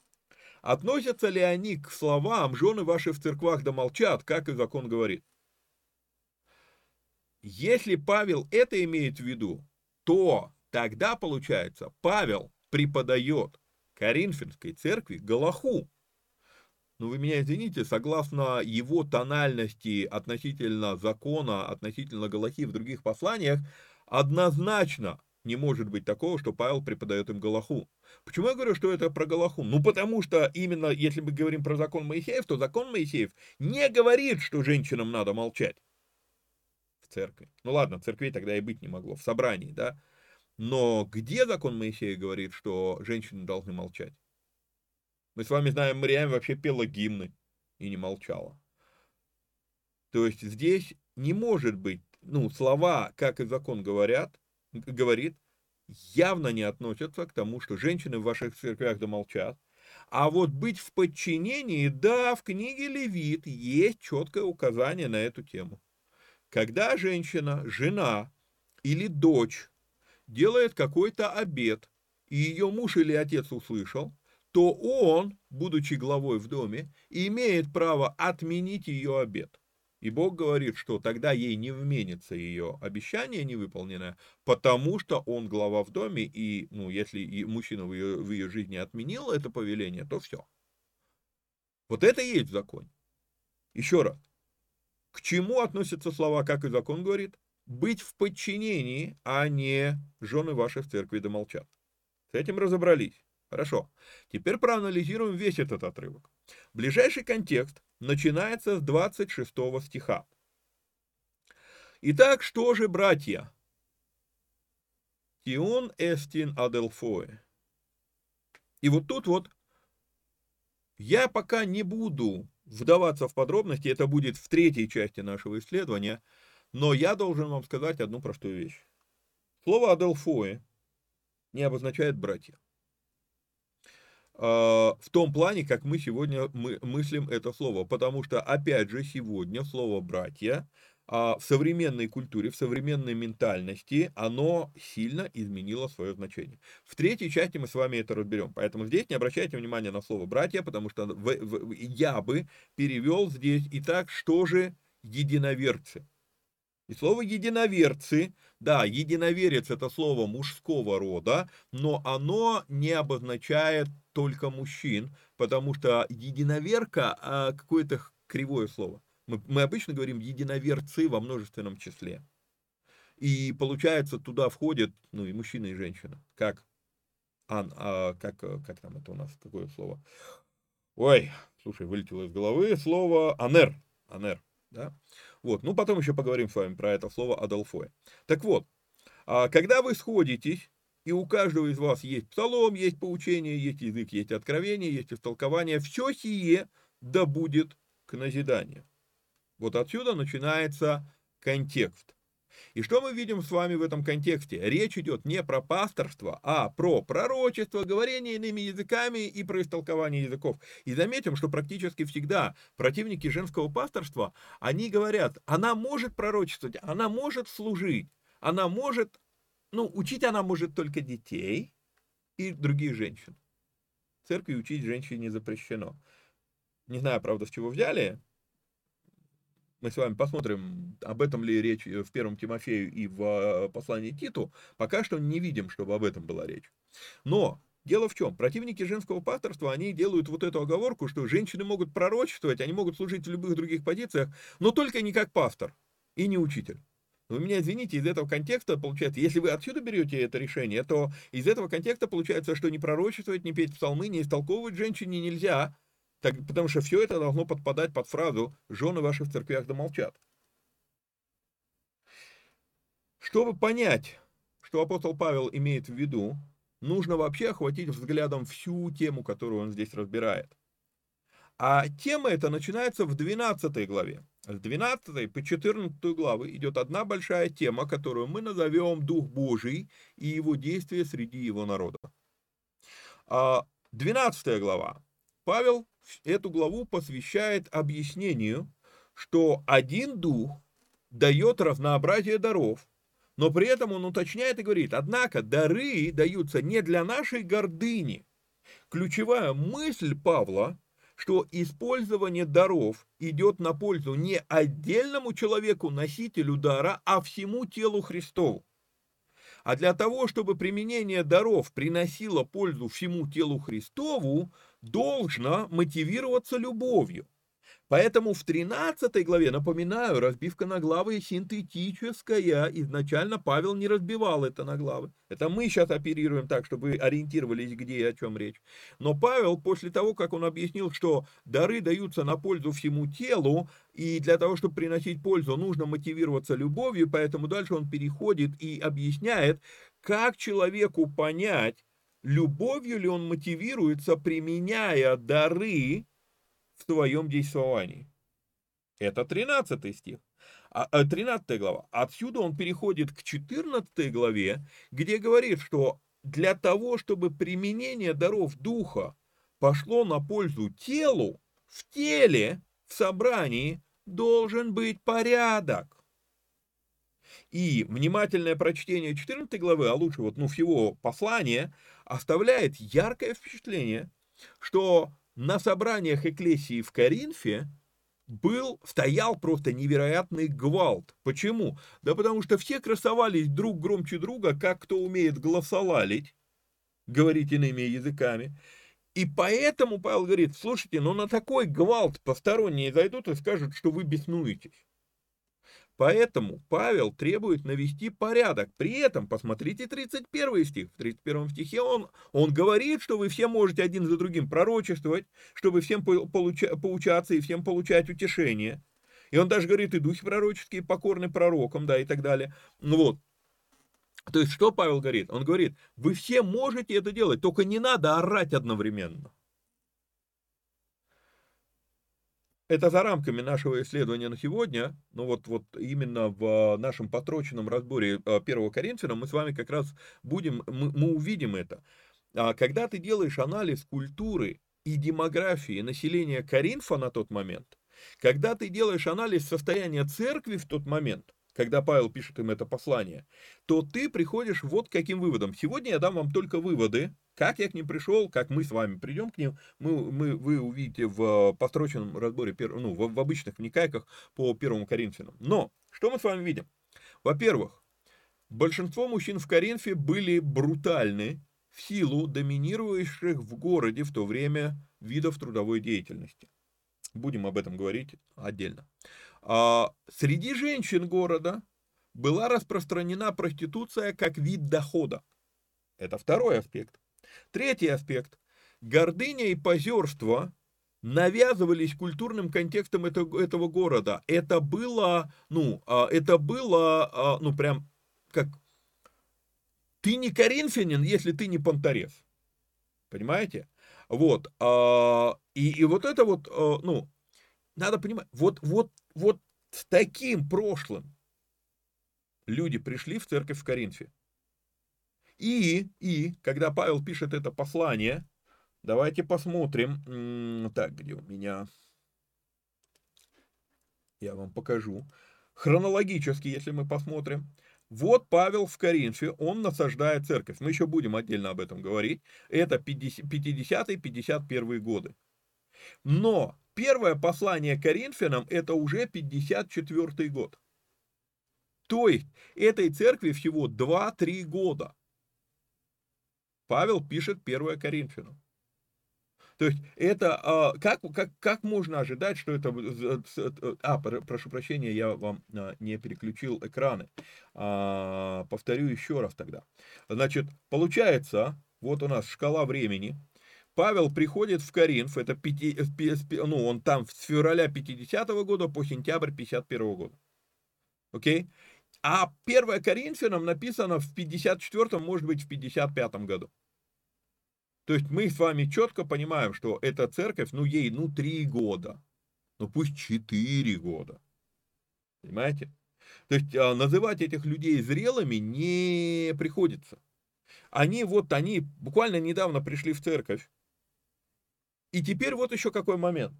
Относятся ли они к словам «жены ваши в церквах да молчат», как и закон говорит? Если Павел это имеет в виду, то Тогда, получается, Павел преподает Коринфянской церкви Галаху. Ну, вы меня извините, согласно его тональности относительно закона, относительно Галахи в других посланиях, однозначно не может быть такого, что Павел преподает им Галаху. Почему я говорю, что это про Галаху? Ну, потому что именно, если мы говорим про закон Моисеев, то закон Моисеев не говорит, что женщинам надо молчать в церкви. Ну ладно, церкви тогда и быть не могло, в собрании, да. Но где закон Моисея говорит, что женщины должны молчать? Мы с вами знаем, Мариам вообще пела гимны и не молчала. То есть здесь не может быть, ну, слова, как и закон говорят, говорит, явно не относятся к тому, что женщины в ваших церквях домолчат. А вот быть в подчинении, да, в книге Левит есть четкое указание на эту тему. Когда женщина, жена или дочь делает какой-то обед, и ее муж или отец услышал, то он, будучи главой в доме, имеет право отменить ее обед. И Бог говорит, что тогда ей не вменится ее обещание невыполненное, потому что он глава в доме, и ну, если мужчина в ее, в ее жизни отменил это повеление, то все. Вот это и есть закон. Еще раз. К чему относятся слова, как и закон говорит? Быть в подчинении, а не жены ваши в церкви домолчат. С этим разобрались. Хорошо. Теперь проанализируем весь этот отрывок. Ближайший контекст начинается с 26 стиха. Итак, что же, братья? Тион эстин аделфое. И вот тут вот я пока не буду вдаваться в подробности, это будет в третьей части нашего исследования, но я должен вам сказать одну простую вещь. Слово аделфое не обозначает братья. А, в том плане, как мы сегодня мы мыслим это слово. Потому что, опять же, сегодня слово «братья» а, в современной культуре, в современной ментальности, оно сильно изменило свое значение. В третьей части мы с вами это разберем. Поэтому здесь не обращайте внимания на слово «братья», потому что я бы перевел здесь, итак, что же единоверцы? И слово «единоверцы», да, единоверец – это слово мужского рода, но оно не обозначает только мужчин, потому что единоверка а, – какое-то кривое слово. Мы, мы обычно говорим единоверцы во множественном числе. И получается, туда входят, ну, и мужчина, и женщина. Как? Ан, а, как, как там это у нас, какое слово? Ой, слушай, вылетело из головы слово анер. Анер, да? Вот, ну потом еще поговорим с вами про это слово адолфое. Так вот, а когда вы сходитесь, и у каждого из вас есть псалом, есть поучение, есть язык, есть откровение, есть истолкование, все сие да будет к назиданию. Вот отсюда начинается контекст. И что мы видим с вами в этом контексте? Речь идет не про пасторство, а про пророчество, говорение иными языками и про истолкование языков. И заметим, что практически всегда противники женского пасторства, они говорят, она может пророчествовать, она может служить, она может, ну, учить она может только детей и других женщин. В церкви учить женщине запрещено. Не знаю, правда, с чего взяли, мы с вами посмотрим, об этом ли речь э, в первом Тимофею и в э, послании Титу, пока что не видим, чтобы об этом была речь. Но дело в чем? Противники женского пасторства, они делают вот эту оговорку, что женщины могут пророчествовать, они могут служить в любых других позициях, но только не как пастор и не учитель. Вы меня извините, из этого контекста получается, если вы отсюда берете это решение, то из этого контекста получается, что не пророчествовать, не петь псалмы, не истолковывать женщине нельзя, так, потому что все это должно подпадать под фразу «жены ваши в церквях домолчат». Чтобы понять, что апостол Павел имеет в виду, нужно вообще охватить взглядом всю тему, которую он здесь разбирает. А тема эта начинается в 12 главе. С 12 по 14 главы идет одна большая тема, которую мы назовем Дух Божий и его действия среди его народа. 12 а глава. Павел эту главу посвящает объяснению, что один дух дает разнообразие даров, но при этом он уточняет и говорит, однако дары даются не для нашей гордыни. Ключевая мысль Павла, что использование даров идет на пользу не отдельному человеку, носителю дара, а всему телу Христову. А для того, чтобы применение даров приносило пользу всему телу Христову, должно мотивироваться любовью. Поэтому в 13 главе, напоминаю, разбивка на главы синтетическая. Изначально Павел не разбивал это на главы. Это мы сейчас оперируем так, чтобы ориентировались, где и о чем речь. Но Павел, после того, как он объяснил, что дары даются на пользу всему телу, и для того, чтобы приносить пользу, нужно мотивироваться любовью, поэтому дальше он переходит и объясняет, как человеку понять, любовью ли он мотивируется, применяя дары в своем действовании. Это 13 стих. 13 а, глава. Отсюда он переходит к 14 главе, где говорит, что для того, чтобы применение даров Духа пошло на пользу телу, в теле, в собрании должен быть порядок. И внимательное прочтение 14 главы, а лучше вот ну, всего послания, оставляет яркое впечатление, что на собраниях Экклесии в Коринфе был, стоял просто невероятный гвалт. Почему? Да потому что все красовались друг громче друга, как кто умеет голосолалить, говорить иными языками. И поэтому Павел говорит, слушайте, ну на такой гвалт посторонние зайдут и скажут, что вы беснуетесь. Поэтому Павел требует навести порядок. При этом, посмотрите 31 стих. В 31 стихе он, он говорит, что вы все можете один за другим пророчествовать, чтобы всем получа, поучаться и всем получать утешение. И он даже говорит, и духи пророческие покорны пророкам, да, и так далее. Ну вот. То есть, что Павел говорит? Он говорит, вы все можете это делать, только не надо орать одновременно. Это за рамками нашего исследования на сегодня, но вот, вот именно в нашем потроченном разборе э, первого Коринфянам мы с вами как раз будем, мы, мы увидим это. А когда ты делаешь анализ культуры и демографии населения Коринфа на тот момент, когда ты делаешь анализ состояния церкви в тот момент, когда Павел пишет им это послание, то ты приходишь вот к каким выводам. Сегодня я дам вам только выводы, как я к ним пришел, как мы с вами придем к ним, мы, мы, вы увидите в построченном разборе, ну, в, в обычных вникайках по первому Коринфянам. Но, что мы с вами видим? Во-первых, большинство мужчин в Коринфе были брутальны в силу доминирующих в городе в то время видов трудовой деятельности. Будем об этом говорить отдельно. А, среди женщин города была распространена проституция как вид дохода. Это второй аспект. Третий аспект. Гордыня и позерство навязывались культурным контекстом этого, этого города. Это было, ну, а, это было, а, ну, прям, как, ты не коринфянин, если ты не понторез. Понимаете? Вот, и, и вот это вот, ну, надо понимать, вот, вот, вот таким прошлым люди пришли в церковь в Коринфе. И, и, когда Павел пишет это послание, давайте посмотрим. Так, где у меня? Я вам покажу. Хронологически, если мы посмотрим. Вот Павел в Коринфе, он насаждает церковь. Мы еще будем отдельно об этом говорить. Это 50-51 годы. Но первое послание Коринфянам это уже 54 год. То есть этой церкви всего 2-3 года. Павел пишет 1 Коринфянам. То есть это, а, как, как, как можно ожидать, что это... А, прошу прощения, я вам а, не переключил экраны. А, повторю еще раз тогда. Значит, получается, вот у нас шкала времени. Павел приходит в Коринф, это 5, ну, он там с февраля 50 -го года по сентябрь 51 -го года. Окей? Okay? А 1 Коринфянам написано в 54 может быть, в 55 году. То есть мы с вами четко понимаем, что эта церковь, ну ей, ну три года, ну пусть четыре года. Понимаете? То есть а, называть этих людей зрелыми не приходится. Они вот, они буквально недавно пришли в церковь. И теперь вот еще какой момент.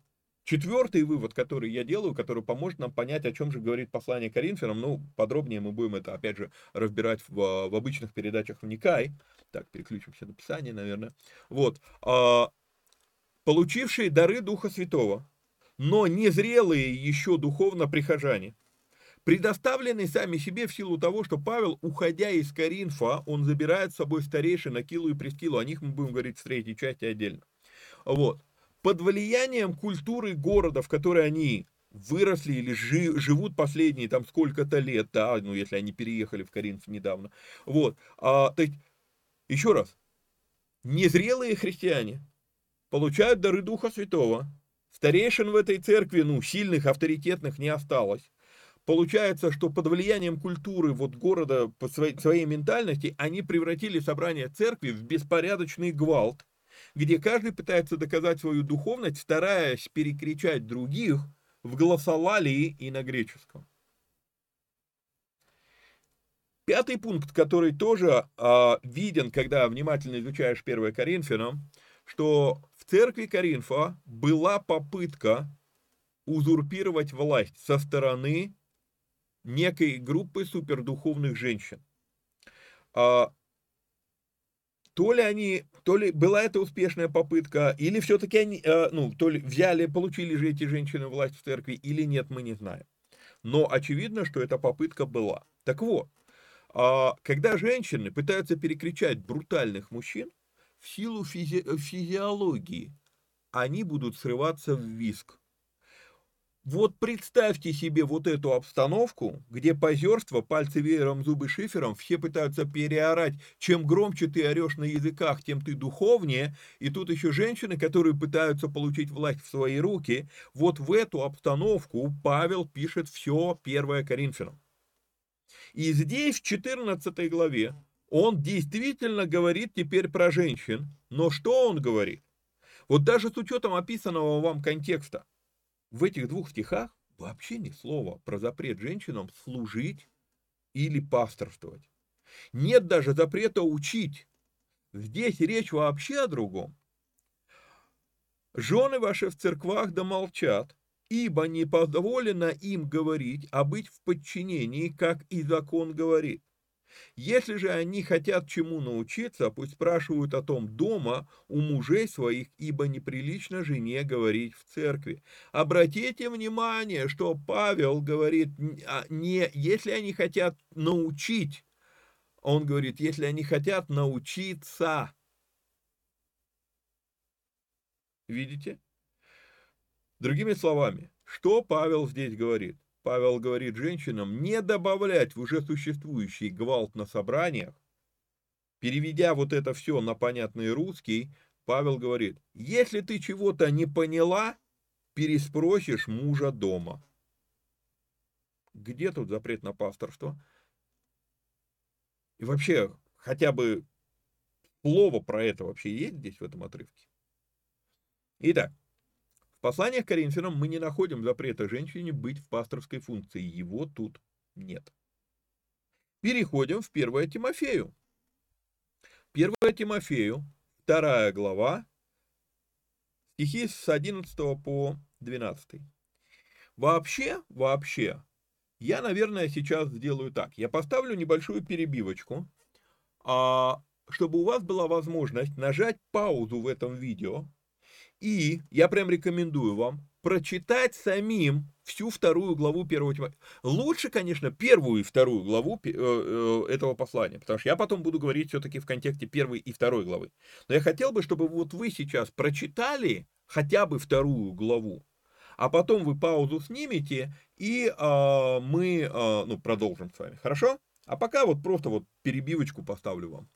Четвертый вывод, который я делаю, который поможет нам понять, о чем же говорит послание Коринфянам, ну, подробнее мы будем это, опять же, разбирать в, в обычных передачах в Никай. Так, переключимся на Писание, наверное. Вот. А, получившие дары Духа Святого, но незрелые еще духовно прихожане, предоставлены сами себе в силу того, что Павел, уходя из Коринфа, он забирает с собой старейшин Акилу и Прескилу, о них мы будем говорить в третьей части отдельно. Вот. Под влиянием культуры города, в которой они выросли или жи, живут последние там сколько-то лет, да, ну, если они переехали в Коринф недавно. Вот, а, то есть, еще раз, незрелые христиане получают дары Духа Святого, старейшин в этой церкви, ну, сильных, авторитетных не осталось. Получается, что под влиянием культуры вот города, по своей, своей ментальности, они превратили собрание церкви в беспорядочный гвалт, где каждый пытается доказать свою духовность, стараясь перекричать других, в гласолалии и на греческом. Пятый пункт, который тоже э, виден, когда внимательно изучаешь 1 Коринфянам, что в церкви Коринфа была попытка узурпировать власть со стороны некой группы супердуховных женщин. А, то ли они, то ли была это успешная попытка, или все-таки они, а, ну, то ли взяли, получили же эти женщины власть в церкви, или нет, мы не знаем. Но очевидно, что эта попытка была. Так вот, а, когда женщины пытаются перекричать брутальных мужчин, в силу физи физиологии они будут срываться в виск. Вот представьте себе вот эту обстановку, где позерство, пальцы веером, зубы шифером, все пытаются переорать. Чем громче ты орешь на языках, тем ты духовнее. И тут еще женщины, которые пытаются получить власть в свои руки. Вот в эту обстановку Павел пишет все 1 Коринфянам. И здесь, в 14 главе, он действительно говорит теперь про женщин. Но что он говорит? Вот даже с учетом описанного вам контекста, в этих двух стихах вообще ни слова про запрет женщинам служить или пасторствовать. Нет даже запрета учить. Здесь речь вообще о другом. Жены ваши в церквах да молчат, ибо не позволено им говорить, а быть в подчинении, как и закон говорит. Если же они хотят чему научиться, пусть спрашивают о том дома у мужей своих, ибо неприлично жене говорить в церкви. Обратите внимание, что Павел говорит, а, не если они хотят научить, он говорит, если они хотят научиться. Видите? Другими словами, что Павел здесь говорит? Павел говорит женщинам не добавлять в уже существующий гвалт на собраниях. Переведя вот это все на понятный русский, Павел говорит, если ты чего-то не поняла, переспросишь мужа дома. Где тут запрет на пасторство? И вообще, хотя бы слово про это вообще есть здесь в этом отрывке? Итак, в посланиях Коринфянам мы не находим запрета женщине быть в пасторской функции. Его тут нет. Переходим в 1 Тимофею. 1 Тимофею, 2 глава, стихи с 11 по 12. Вообще, вообще, я, наверное, сейчас сделаю так. Я поставлю небольшую перебивочку, а, чтобы у вас была возможность нажать паузу в этом видео, и я прям рекомендую вам прочитать самим всю вторую главу первого Тимофея. Лучше, конечно, первую и вторую главу э, э, этого послания, потому что я потом буду говорить все-таки в контексте первой и второй главы. Но я хотел бы, чтобы вот вы сейчас прочитали хотя бы вторую главу, а потом вы паузу снимете, и э, мы э, ну, продолжим с вами. Хорошо? А пока вот просто вот перебивочку поставлю вам.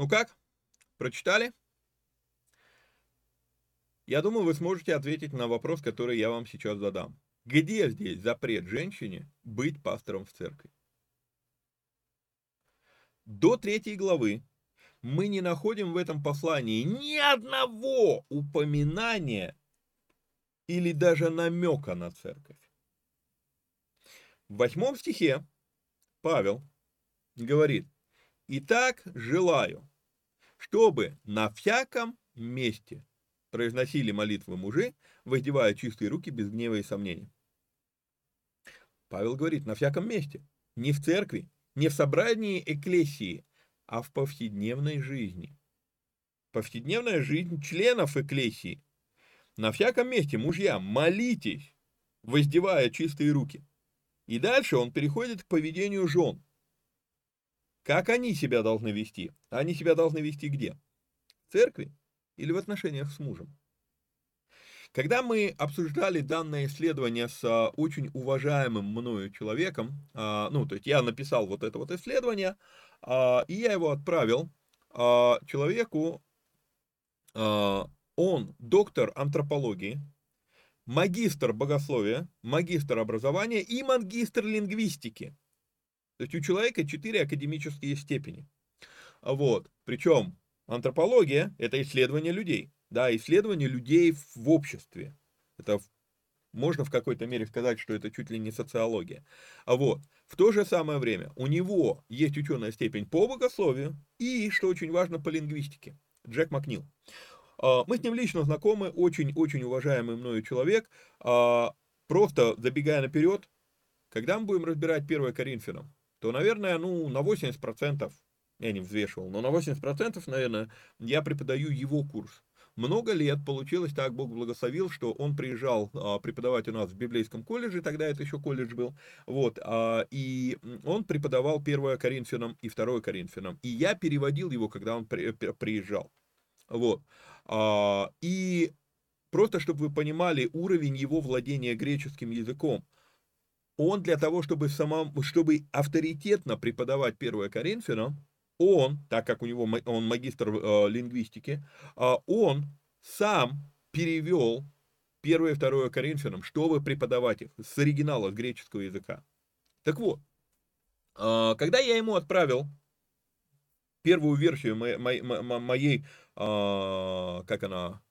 Ну как? Прочитали? Я думаю, вы сможете ответить на вопрос, который я вам сейчас задам. Где здесь запрет женщине быть пастором в церкви? До третьей главы мы не находим в этом послании ни одного упоминания или даже намека на церковь. В восьмом стихе Павел говорит, «Итак, желаю, чтобы на всяком месте произносили молитвы мужи, воздевая чистые руки без гнева и сомнений». Павел говорит, на всяком месте, не в церкви, не в собрании эклесии, а в повседневной жизни. повседневная жизнь членов эклесии. На всяком месте, мужья, молитесь, воздевая чистые руки. И дальше он переходит к поведению жен. Как они себя должны вести? Они себя должны вести где? В церкви или в отношениях с мужем? Когда мы обсуждали данное исследование с а, очень уважаемым мною человеком, а, ну, то есть я написал вот это вот исследование, а, и я его отправил человеку, он доктор антропологии, магистр богословия, магистр образования и магистр лингвистики. То есть у человека четыре академические степени. Вот. Причем антропология – это исследование людей. Да, исследование людей в обществе. Это можно в какой-то мере сказать, что это чуть ли не социология. А вот, в то же самое время у него есть ученая степень по богословию и, что очень важно, по лингвистике. Джек Макнил. А, мы с ним лично знакомы, очень-очень уважаемый мною человек. А, просто забегая наперед, когда мы будем разбирать 1 Коринфянам, то, наверное, ну, на 80%, я не взвешивал, но на 80%, наверное, я преподаю его курс. Много лет получилось так, Бог благословил, что он приезжал а, преподавать у нас в библейском колледже, тогда это еще колледж был, вот, а, и он преподавал первое Коринфянам и второе Коринфянам, и я переводил его, когда он при, приезжал, вот, а, и просто чтобы вы понимали уровень его владения греческим языком, он для того, чтобы, самом, чтобы авторитетно преподавать первое Коринфянам, он, так как у него он магистр э, лингвистики, э, он сам перевел первое и второе Коринфянам, чтобы преподавать их с оригинала, с греческого языка. Так вот, э, когда я ему отправил первую версию моей, моей, моей э, как она,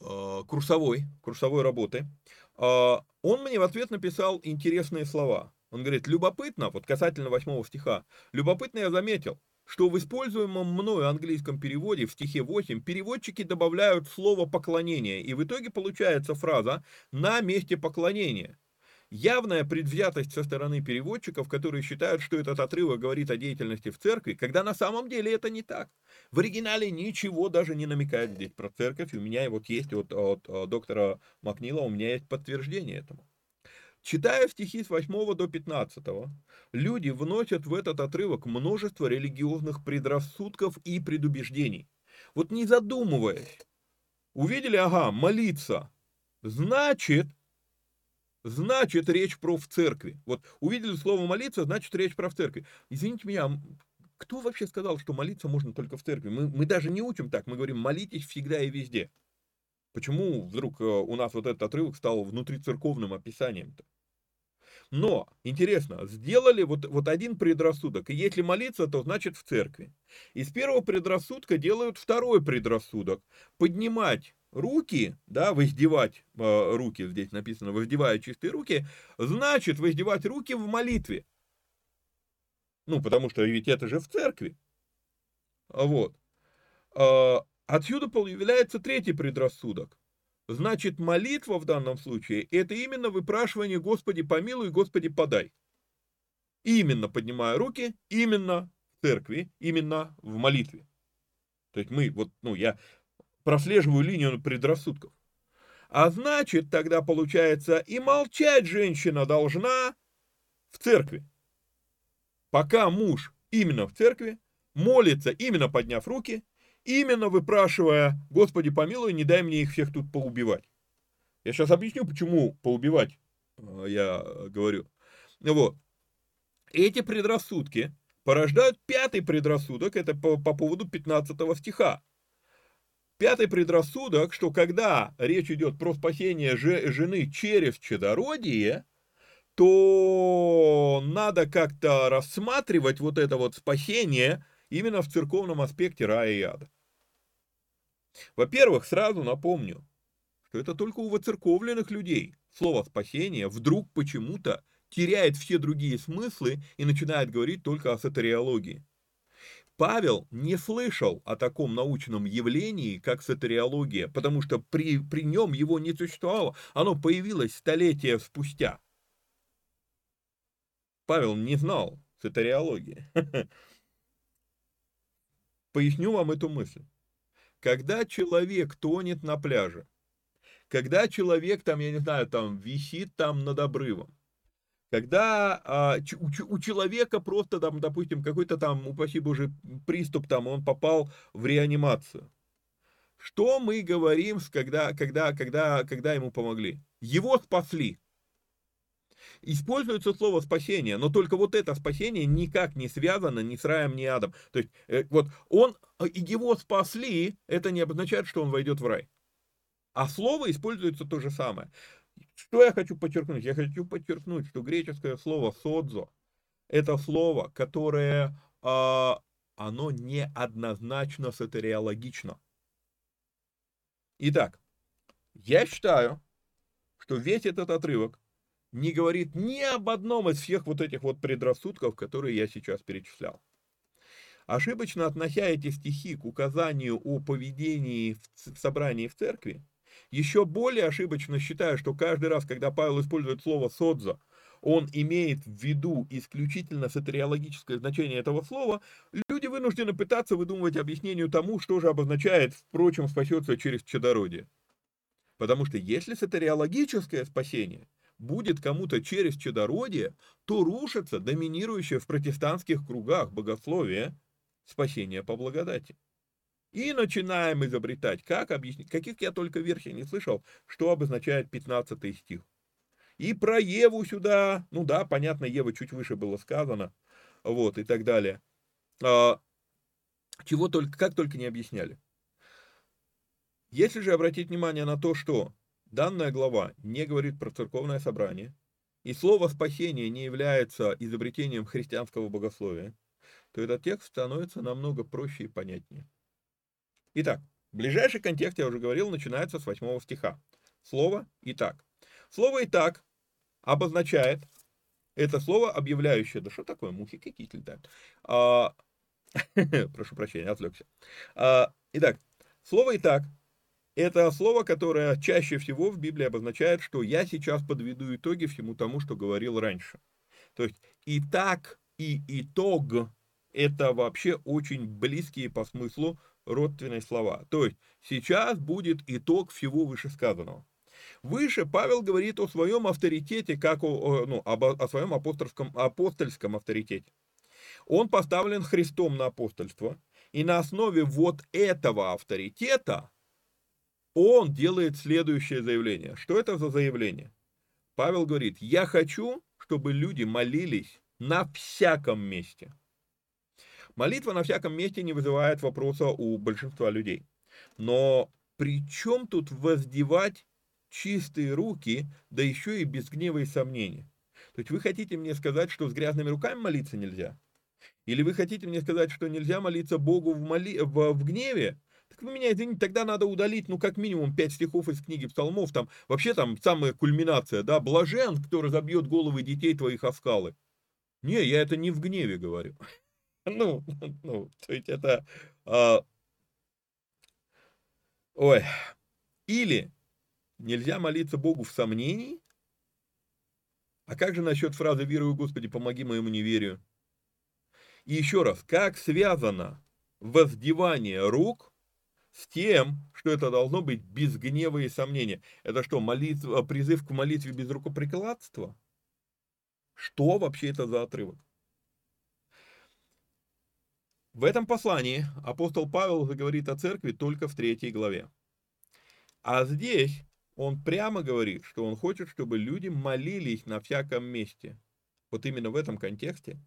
э, курсовой, курсовой работы, он мне в ответ написал интересные слова. Он говорит, любопытно, вот касательно восьмого стиха, любопытно я заметил, что в используемом мною английском переводе в стихе 8 переводчики добавляют слово «поклонение», и в итоге получается фраза «на месте поклонения». Явная предвзятость со стороны переводчиков, которые считают, что этот отрывок говорит о деятельности в церкви, когда на самом деле это не так. В оригинале ничего даже не намекает здесь про церковь, у меня вот есть от, от, от доктора Макнила, у меня есть подтверждение этому. Читая стихи с 8 до 15, люди вносят в этот отрывок множество религиозных предрассудков и предубеждений. Вот не задумываясь, увидели, ага, молиться, значит, значит речь про в церкви. Вот увидели слово молиться, значит речь про в церкви. Извините меня, кто вообще сказал, что молиться можно только в церкви? Мы, мы даже не учим так, мы говорим молитесь всегда и везде. Почему вдруг э, у нас вот этот отрывок стал внутрицерковным описанием-то? Но, интересно, сделали вот, вот один предрассудок, и если молиться, то значит в церкви. Из первого предрассудка делают второй предрассудок. Поднимать руки, да, воздевать э, руки, здесь написано, воздевая чистые руки, значит воздевать руки в молитве. Ну, потому что ведь это же в церкви. Вот. Э, отсюда появляется третий предрассудок. Значит, молитва в данном случае – это именно выпрашивание «Господи, помилуй, Господи, подай». Именно поднимая руки, именно в церкви, именно в молитве. То есть мы, вот, ну, я прослеживаю линию предрассудков. А значит, тогда получается, и молчать женщина должна в церкви. Пока муж именно в церкви, молится именно подняв руки, именно выпрашивая, Господи помилуй, не дай мне их всех тут поубивать. Я сейчас объясню, почему поубивать, э, я говорю. Вот. Эти предрассудки порождают пятый предрассудок, это по, по поводу 15 стиха. Пятый предрассудок, что когда речь идет про спасение жены через чадородие, то надо как-то рассматривать вот это вот спасение именно в церковном аспекте рая и ада. Во-первых, сразу напомню, что это только у воцерковленных людей слово «спасение» вдруг почему-то теряет все другие смыслы и начинает говорить только о сатериологии. Павел не слышал о таком научном явлении, как сатериология, потому что при, при нем его не существовало, оно появилось столетия спустя. Павел не знал сатериологии. Поясню вам эту мысль. когда человек тонет на пляже, когда человек там, я не знаю, там висит там над обрывом, когда а, у, у человека просто там, допустим, какой-то там, упаси боже, приступ там, он попал в реанимацию. Что мы говорим, когда, когда, когда, когда ему помогли? Его спасли. Используется слово спасение, но только вот это спасение никак не связано ни с раем, ни адом. То есть, э, вот он, э, его спасли, это не обозначает, что он войдет в рай. А слово используется то же самое. Что я хочу подчеркнуть? Я хочу подчеркнуть, что греческое слово «содзо» – это слово, которое, э, оно неоднозначно сатериологично. Итак, я считаю, что весь этот отрывок не говорит ни об одном из всех вот этих вот предрассудков, которые я сейчас перечислял. Ошибочно относя эти стихи к указанию о поведении в собрании в церкви, еще более ошибочно считаю, что каждый раз, когда Павел использует слово «содзо», он имеет в виду исключительно сатериологическое значение этого слова, люди вынуждены пытаться выдумывать объяснение тому, что же обозначает, впрочем, спасется через чадородие. Потому что если сатериологическое спасение будет кому-то через чадородие, то рушится доминирующее в протестантских кругах богословие спасения по благодати. И начинаем изобретать, как объяснить, каких я только версий не слышал, что обозначает 15 стих. И про Еву сюда, ну да, понятно, Ева чуть выше было сказано, вот, и так далее. А, чего только, как только не объясняли. Если же обратить внимание на то, что данная глава не говорит про церковное собрание, и слово «спасение» не является изобретением христианского богословия, то этот текст становится намного проще и понятнее. Итак, ближайший контекст, я уже говорил, начинается с 8 стиха. Слово «итак». Слово «итак» обозначает, это слово объявляющее, да что такое, мухи какие-то летают. А, прошу прощения, отвлекся. А, итак, слово «итак» это слово, которое чаще всего в Библии обозначает, что я сейчас подведу итоги всему тому, что говорил раньше. То есть «итак» и «итог» это вообще очень близкие по смыслу родственные слова. То есть сейчас будет итог всего вышесказанного. Выше Павел говорит о своем авторитете, как о, ну, об, о своем апостольском, апостольском авторитете. Он поставлен Христом на апостольство, и на основе вот этого авторитета он делает следующее заявление. Что это за заявление? Павел говорит, я хочу, чтобы люди молились на всяком месте. Молитва на всяком месте не вызывает вопроса у большинства людей. Но при чем тут воздевать чистые руки, да еще и без гнева и сомнений? То есть вы хотите мне сказать, что с грязными руками молиться нельзя? Или вы хотите мне сказать, что нельзя молиться Богу в, моли... в, в гневе? Так вы меня, извините, тогда надо удалить, ну, как минимум, пять стихов из книги псалмов, там, вообще там самая кульминация, да, блажен, кто разобьет головы детей твоих о. Не, я это не в гневе говорю. Ну, ну, то есть это... А... Ой. Или нельзя молиться Богу в сомнении? А как же насчет фразы «Верую, Господи, помоги моему неверию»? И еще раз, как связано воздевание рук с тем, что это должно быть без гнева и сомнения? Это что, молитва, призыв к молитве без рукоприкладства? Что вообще это за отрывок? В этом послании апостол Павел заговорит о церкви только в третьей главе. А здесь он прямо говорит, что он хочет, чтобы люди молились на всяком месте. Вот именно в этом контексте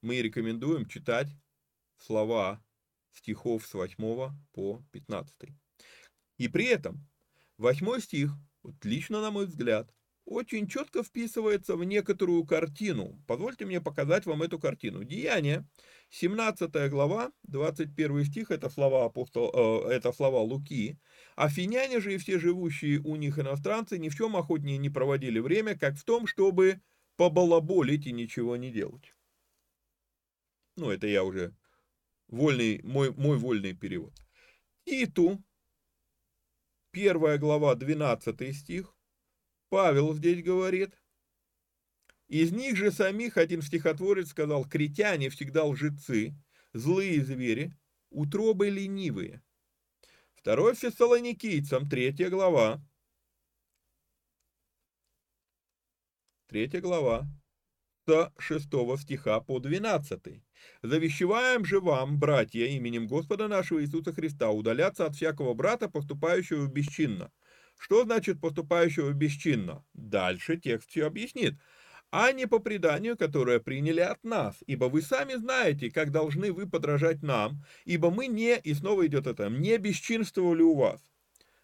мы рекомендуем читать слова стихов с 8 по 15. И при этом 8 стих, вот лично на мой взгляд, очень четко вписывается в некоторую картину. Позвольте мне показать вам эту картину. Деяние, 17 глава, 21 стих, это слова, апостол, э, это слова Луки. «Афиняне же и все живущие у них иностранцы ни в чем охотнее не проводили время, как в том, чтобы побалаболить и ничего не делать». Ну, это я уже вольный, мой, мой вольный перевод. Титу, первая глава, 12 стих, Павел здесь говорит. Из них же самих один стихотворец сказал, критяне всегда лжецы, злые звери, утробы ленивые. Второй Фессалоникийцам, третья глава. Третья глава, с 6 стиха по 12. «Завещеваем же вам, братья, именем Господа нашего Иисуса Христа, удаляться от всякого брата, поступающего бесчинно». Что значит поступающего бесчинно? Дальше текст все объяснит. А не по преданию, которое приняли от нас, ибо вы сами знаете, как должны вы подражать нам, ибо мы не, и снова идет это, не бесчинствовали у вас.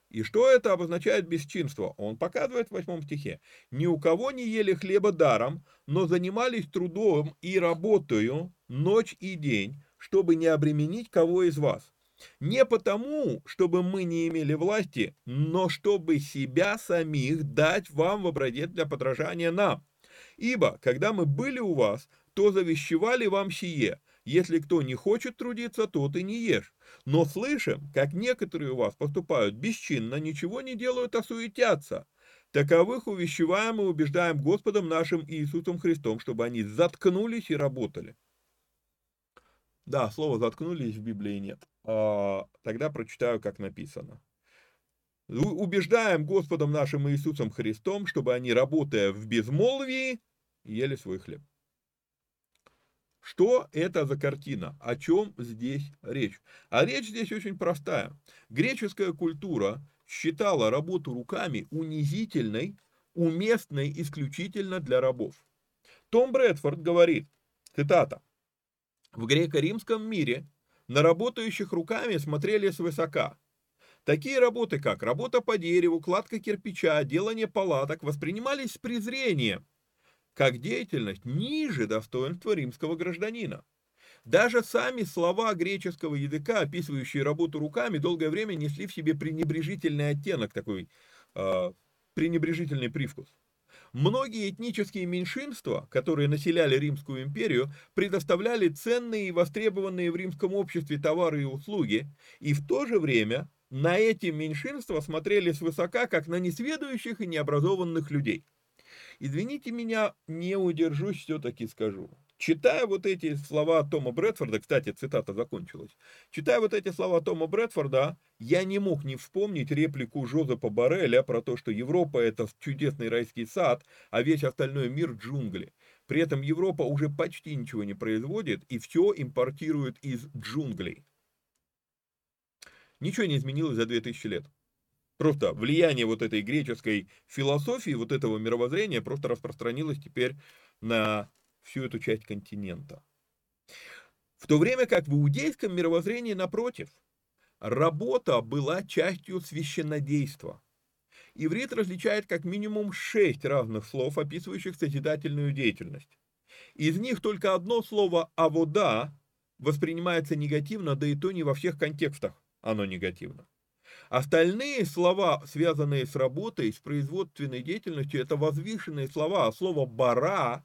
И что это обозначает бесчинство? Он показывает в восьмом стихе. «Ни у кого не ели хлеба даром, но занимались трудом и работаю ночь и день, чтобы не обременить кого из вас. Не потому, чтобы мы не имели власти, но чтобы себя самих дать вам в образец для подражания нам. Ибо, когда мы были у вас, то завещевали вам сие, если кто не хочет трудиться, тот и не ешь. Но слышим, как некоторые у вас поступают бесчинно, ничего не делают, а суетятся. Таковых увещеваем и убеждаем Господом нашим Иисусом Христом, чтобы они заткнулись и работали. Да, слово «заткнулись» в Библии нет. А, тогда прочитаю, как написано. Убеждаем Господом нашим Иисусом Христом, чтобы они, работая в безмолвии, ели свой хлеб. Что это за картина? О чем здесь речь? А речь здесь очень простая. Греческая культура считала работу руками унизительной, уместной исключительно для рабов. Том Брэдфорд говорит, цитата, «В греко-римском мире на работающих руками смотрели свысока. Такие работы, как работа по дереву, кладка кирпича, делание палаток, воспринимались с презрением – как деятельность ниже достоинства римского гражданина. Даже сами слова греческого языка, описывающие работу руками, долгое время несли в себе пренебрежительный оттенок, такой э, пренебрежительный привкус. Многие этнические меньшинства, которые населяли Римскую империю, предоставляли ценные и востребованные в римском обществе товары и услуги, и в то же время на эти меньшинства смотрели свысока, как на несведущих и необразованных людей. Извините меня, не удержусь, все-таки скажу. Читая вот эти слова Тома Брэдфорда, кстати, цитата закончилась, читая вот эти слова Тома Брэдфорда, я не мог не вспомнить реплику Жозепа Барреля про то, что Европа это чудесный райский сад, а весь остальной мир джунгли. При этом Европа уже почти ничего не производит и все импортирует из джунглей. Ничего не изменилось за 2000 лет. Просто влияние вот этой греческой философии, вот этого мировоззрения просто распространилось теперь на всю эту часть континента. В то время как в иудейском мировоззрении, напротив, работа была частью священнодейства. Иврит различает как минимум шесть разных слов, описывающих созидательную деятельность. Из них только одно слово «авода» воспринимается негативно, да и то не во всех контекстах оно негативно. Остальные слова, связанные с работой, с производственной деятельностью, это возвышенные слова, а слово «бара»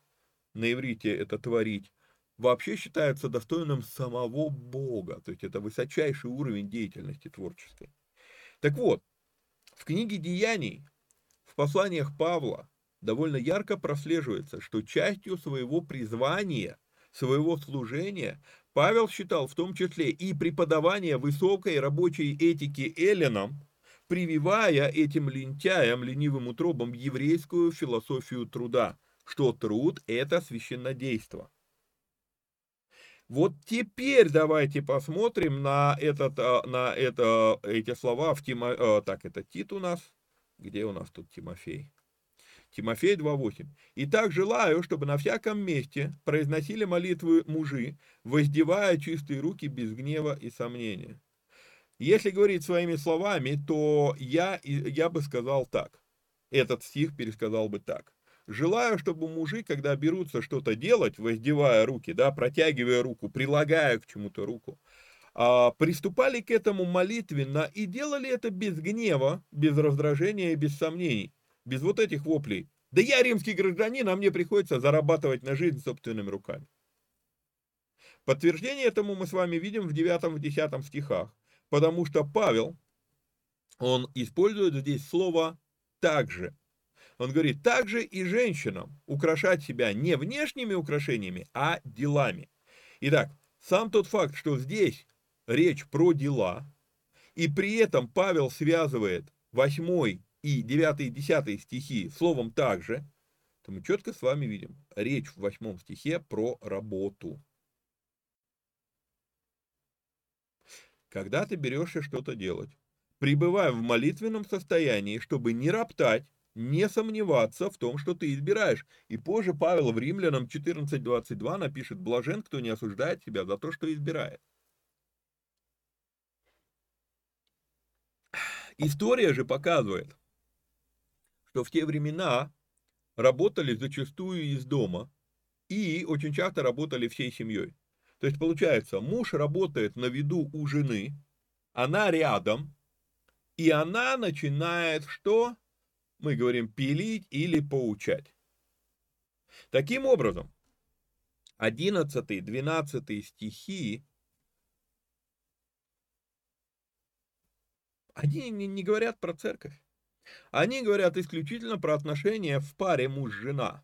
на иврите это «творить» вообще считается достойным самого Бога, то есть это высочайший уровень деятельности творческой. Так вот, в книге «Деяний», в посланиях Павла довольно ярко прослеживается, что частью своего призвания, своего служения Павел считал в том числе и преподавание высокой рабочей этики эллинам, прививая этим лентяям, ленивым утробам еврейскую философию труда, что труд – это священнодейство. Вот теперь давайте посмотрим на, этот, а, на это, эти слова в Тимо... А, так, это Тит у нас. Где у нас тут Тимофей? Тимофей 2.8. «Итак желаю, чтобы на всяком месте произносили молитвы мужи, воздевая чистые руки без гнева и сомнения». Если говорить своими словами, то я, я бы сказал так. Этот стих пересказал бы так. Желаю, чтобы мужи, когда берутся что-то делать, воздевая руки, да, протягивая руку, прилагая к чему-то руку, а, приступали к этому молитвенно и делали это без гнева, без раздражения и без сомнений без вот этих воплей. Да я римский гражданин, а мне приходится зарабатывать на жизнь собственными руками. Подтверждение этому мы с вами видим в 9-10 стихах, потому что Павел, он использует здесь слово «также». Он говорит, также и женщинам украшать себя не внешними украшениями, а делами. Итак, сам тот факт, что здесь речь про дела, И при этом Павел связывает 8 и 9 и 10 стихи словом также, то мы четко с вами видим, речь в 8 стихе про работу. Когда ты берешься что-то делать, пребывай в молитвенном состоянии, чтобы не роптать, не сомневаться в том, что ты избираешь. И позже Павел в Римлянам 14.22 напишет, блажен, кто не осуждает себя за то, что избирает. История же показывает, что в те времена работали зачастую из дома и очень часто работали всей семьей. То есть получается, муж работает на виду у жены, она рядом, и она начинает что? Мы говорим пилить или поучать. Таким образом, 11-12 стихи они не, говорят про церковь. Они говорят исключительно про отношения в паре муж-жена.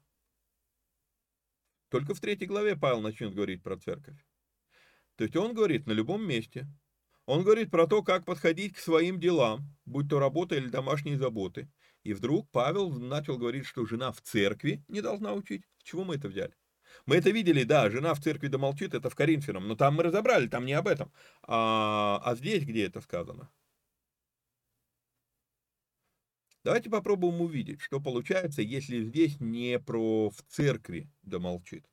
Только в третьей главе Павел начнет говорить про церковь. То есть он говорит на любом месте. Он говорит про то, как подходить к своим делам, будь то работа или домашние заботы. И вдруг Павел начал говорить, что жена в церкви не должна учить. Чего мы это взяли? Мы это видели, да, жена в церкви да молчит, это в Коринфянам, но там мы разобрали, там не об этом. А, а здесь где это сказано? Давайте попробуем увидеть, что получается, если здесь не про в церкви да молчит.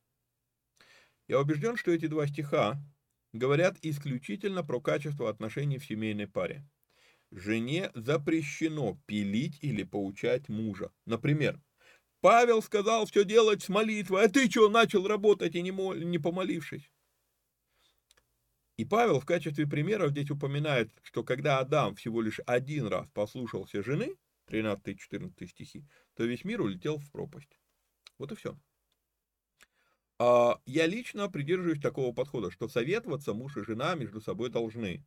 Я убежден, что эти два стиха говорят исключительно про качество отношений в семейной паре. Жене запрещено пилить или поучать мужа. Например, Павел сказал все делать с молитвой, а ты что, начал работать и не, мол, не помолившись? И Павел в качестве примера здесь упоминает, что когда Адам всего лишь один раз послушался жены, 13-14 стихи, то весь мир улетел в пропасть. Вот и все. А я лично придерживаюсь такого подхода, что советоваться муж и жена между собой должны.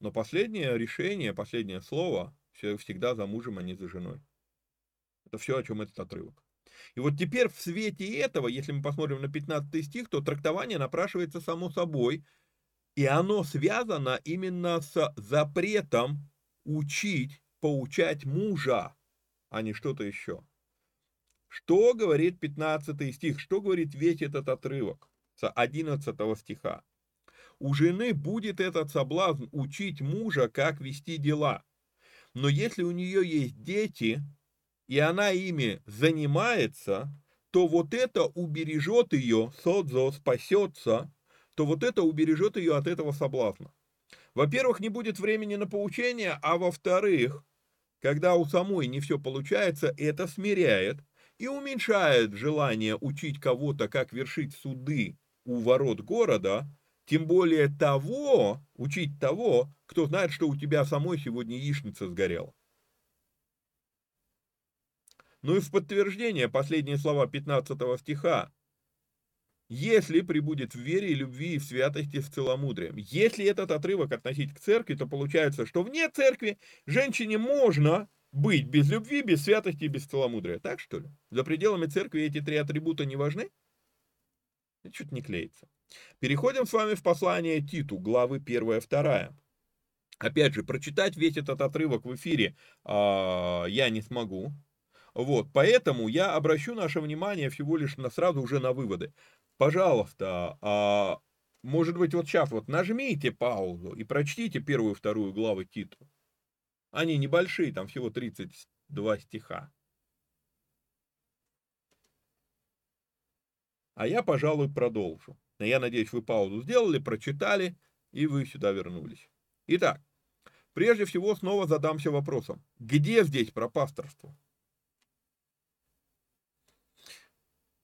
Но последнее решение, последнее слово всегда за мужем, а не за женой. Это все, о чем этот отрывок. И вот теперь в свете этого, если мы посмотрим на 15 стих, то трактование напрашивается само собой, и оно связано именно с запретом учить поучать мужа, а не что-то еще. Что говорит 15 стих? Что говорит весь этот отрывок с 11 стиха? У жены будет этот соблазн учить мужа, как вести дела. Но если у нее есть дети, и она ими занимается, то вот это убережет ее, содзо спасется, то вот это убережет ее от этого соблазна. Во-первых, не будет времени на поучение, а во-вторых, когда у самой не все получается, это смиряет и уменьшает желание учить кого-то, как вершить суды у ворот города, тем более того, учить того, кто знает, что у тебя самой сегодня яичница сгорела. Ну и в подтверждение последние слова 15 стиха если прибудет в вере любви и в святости с целомудрием. Если этот отрывок относить к церкви, то получается, что вне церкви женщине можно быть без любви, без святости и без целомудрия. Так что ли? За пределами церкви эти три атрибута не важны? Что-то не клеится. Переходим с вами в послание Титу, главы 1-2. Опять же, прочитать весь этот отрывок в эфире э, я не смогу. Вот, поэтому я обращу наше внимание всего лишь на, сразу уже на выводы пожалуйста, а, может быть, вот сейчас вот нажмите паузу и прочтите первую и вторую главы Титу. Они небольшие, там всего 32 стиха. А я, пожалуй, продолжу. Я надеюсь, вы паузу сделали, прочитали, и вы сюда вернулись. Итак, прежде всего снова задамся вопросом. Где здесь про пасторство?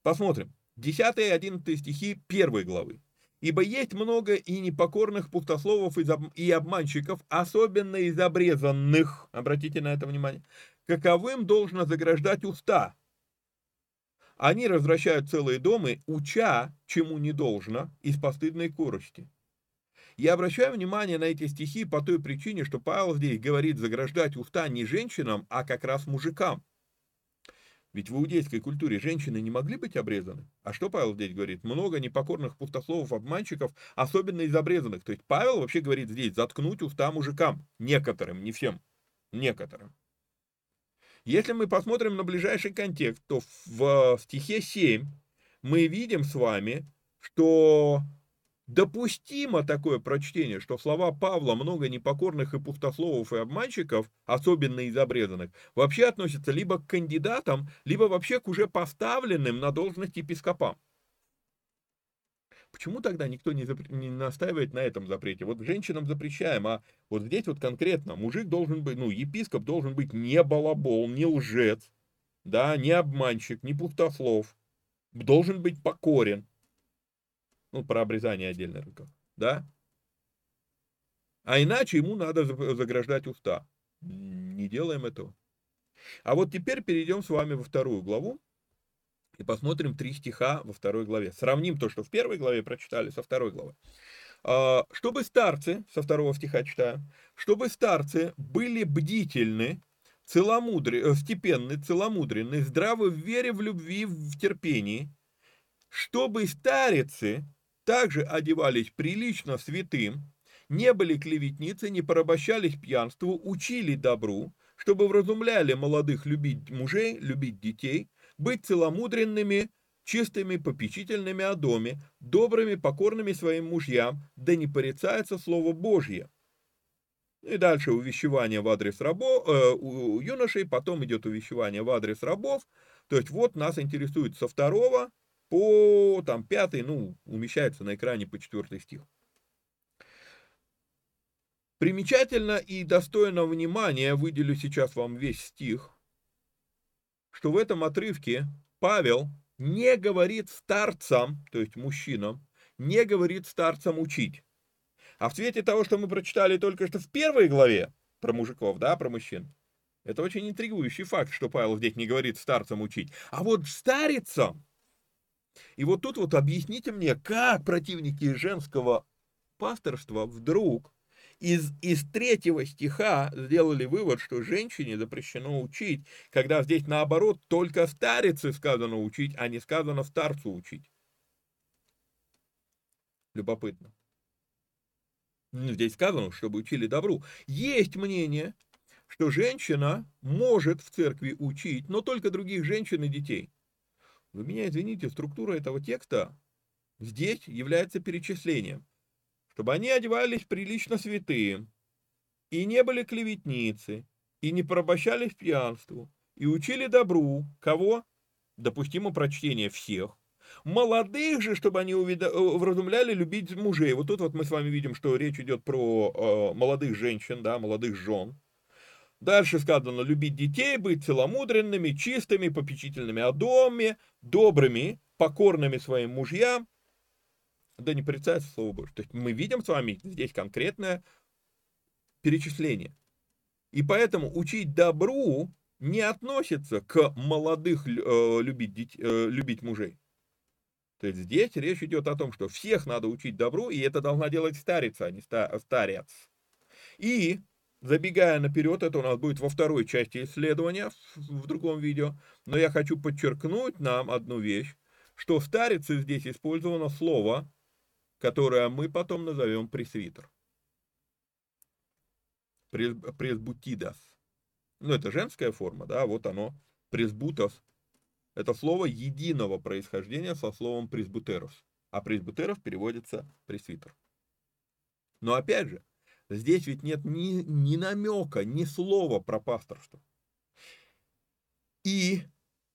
Посмотрим. 10 и 11 стихи 1 главы. «Ибо есть много и непокорных пустословов и обманщиков, особенно из обрезанных, обратите на это внимание, каковым должно заграждать уста. Они развращают целые дома, уча, чему не должно, из постыдной корости». Я обращаю внимание на эти стихи по той причине, что Павел здесь говорит заграждать уста не женщинам, а как раз мужикам. Ведь в иудейской культуре женщины не могли быть обрезаны. А что Павел здесь говорит? Много непокорных пустословов, обманщиков, особенно из обрезанных. То есть Павел вообще говорит здесь заткнуть уста мужикам. Некоторым, не всем. Некоторым. Если мы посмотрим на ближайший контекст, то в стихе 7 мы видим с вами, что допустимо такое прочтение, что слова Павла много непокорных и пустословов и обманщиков, особенно из обрезанных, вообще относятся либо к кандидатам, либо вообще к уже поставленным на должность епископам. Почему тогда никто не, запр... не настаивает на этом запрете? Вот женщинам запрещаем, а вот здесь вот конкретно мужик должен быть, ну, епископ должен быть не балабол, не лжец, да, не обманщик, не пустослов, должен быть покорен. Ну, про обрезание отдельно рукав. Да? А иначе ему надо заграждать уста. Не делаем этого. А вот теперь перейдем с вами во вторую главу и посмотрим три стиха во второй главе. Сравним то, что в первой главе прочитали, со второй главы. А, чтобы старцы, со второго стиха читаю, чтобы старцы были бдительны, целомудри, э, степенны, целомудренны, здравы в вере, в любви, в терпении, чтобы старицы также одевались прилично святым, не были клеветницы, не порабощались пьянству, учили добру, чтобы вразумляли молодых любить мужей, любить детей, быть целомудренными, чистыми, попечительными о доме, добрыми, покорными своим мужьям, да не порицается Слово Божье. И дальше увещевание в адрес рабов, э, у юношей, потом идет увещевание в адрес рабов. То есть вот нас интересует со второго по там пятый, ну, умещается на экране по четвертый стих. Примечательно и достойно внимания, выделю сейчас вам весь стих, что в этом отрывке Павел не говорит старцам, то есть мужчинам, не говорит старцам учить. А в свете того, что мы прочитали только что в первой главе про мужиков, да, про мужчин, это очень интригующий факт, что Павел здесь не говорит старцам учить. А вот старицам и вот тут вот объясните мне, как противники женского пасторства вдруг из, из третьего стиха сделали вывод, что женщине запрещено учить, когда здесь наоборот только старице сказано учить, а не сказано старцу учить. Любопытно. Здесь сказано, чтобы учили добру. Есть мнение, что женщина может в церкви учить, но только других женщин и детей. Вы меня извините, структура этого текста здесь является перечислением. Чтобы они одевались прилично святые, и не были клеветницы, и не порабощались пьянству, и учили добру, кого? Допустимо прочтение всех. Молодых же, чтобы они увида... Э, вразумляли любить мужей. Вот тут вот мы с вами видим, что речь идет про э, молодых женщин, да, молодых жен. Дальше сказано, любить детей, быть целомудренными, чистыми, попечительными о доме, добрыми, покорными своим мужьям. Да не порицается Слово Божье. То есть мы видим с вами здесь конкретное перечисление. И поэтому учить добру не относится к молодых э, любить, э, любить мужей. То есть здесь речь идет о том, что всех надо учить добру, и это должна делать старица, а не старец. И Забегая наперед, это у нас будет во второй части исследования, в другом видео, но я хочу подчеркнуть нам одну вещь, что в старице здесь использовано слово, которое мы потом назовем пресвитер. Пресбутидас. Ну, это женская форма, да, вот оно, пресбутас. Это слово единого происхождения со словом пресбутерос. А пресбутерос переводится пресвитер. Но опять же, Здесь ведь нет ни, ни намека, ни слова про пасторство. И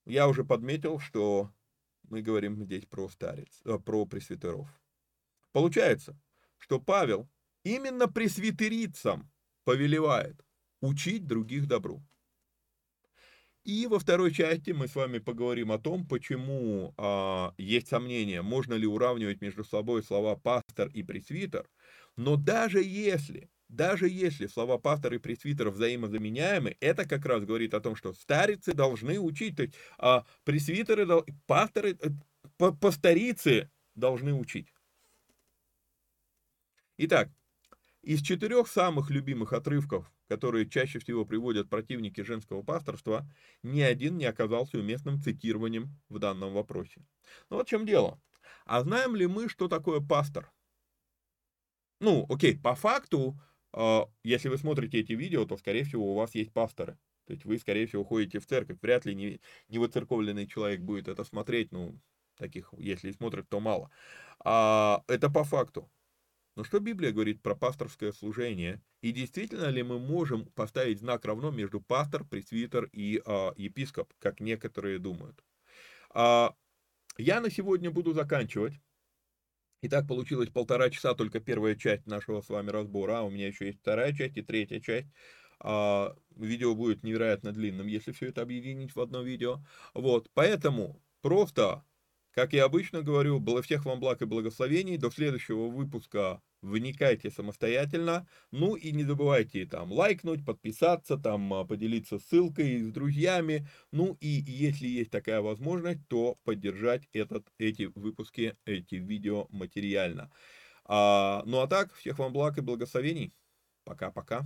я уже подметил, что мы говорим здесь про старец, э, про пресвитеров. Получается, что Павел именно пресвитерицам повелевает учить других добру. И во второй части мы с вами поговорим о том, почему а, есть сомнения, можно ли уравнивать между собой слова пастор и пресвитер, но даже если, даже если слова пастор и пресвитер взаимозаменяемы, это как раз говорит о том, что старицы должны учить, то есть а пресвитеры, пасторы, э, пасторицы должны учить. Итак, Из четырех самых любимых отрывков, которые чаще всего приводят противники женского пасторства, ни один не оказался уместным цитированием в данном вопросе. Ну вот в чем дело. А знаем ли мы, что такое пастор? Ну, окей, по факту, э, если вы смотрите эти видео, то, скорее всего, у вас есть пасторы. То есть вы, скорее всего, ходите в церковь. Вряд ли не, не выцерковленный человек будет это смотреть. Ну, таких, если смотрят, то мало. А, это по факту. Но что Библия говорит про пасторское служение? И действительно ли мы можем поставить знак равно между пастор, пресвитер и а, епископ, как некоторые думают? А, я на сегодня буду заканчивать. И так получилось полтора часа, только первая часть нашего с вами разбора, а у меня еще есть вторая часть и третья часть. А, видео будет невероятно длинным, если все это объединить в одно видео. Вот, поэтому просто как я обычно говорю, было всех вам благ и благословений. До следующего выпуска вникайте самостоятельно. Ну и не забывайте там лайкнуть, подписаться, там а, поделиться ссылкой с друзьями. Ну и если есть такая возможность, то поддержать этот, эти выпуски, эти видео материально. А, ну а так, всех вам благ и благословений. Пока-пока.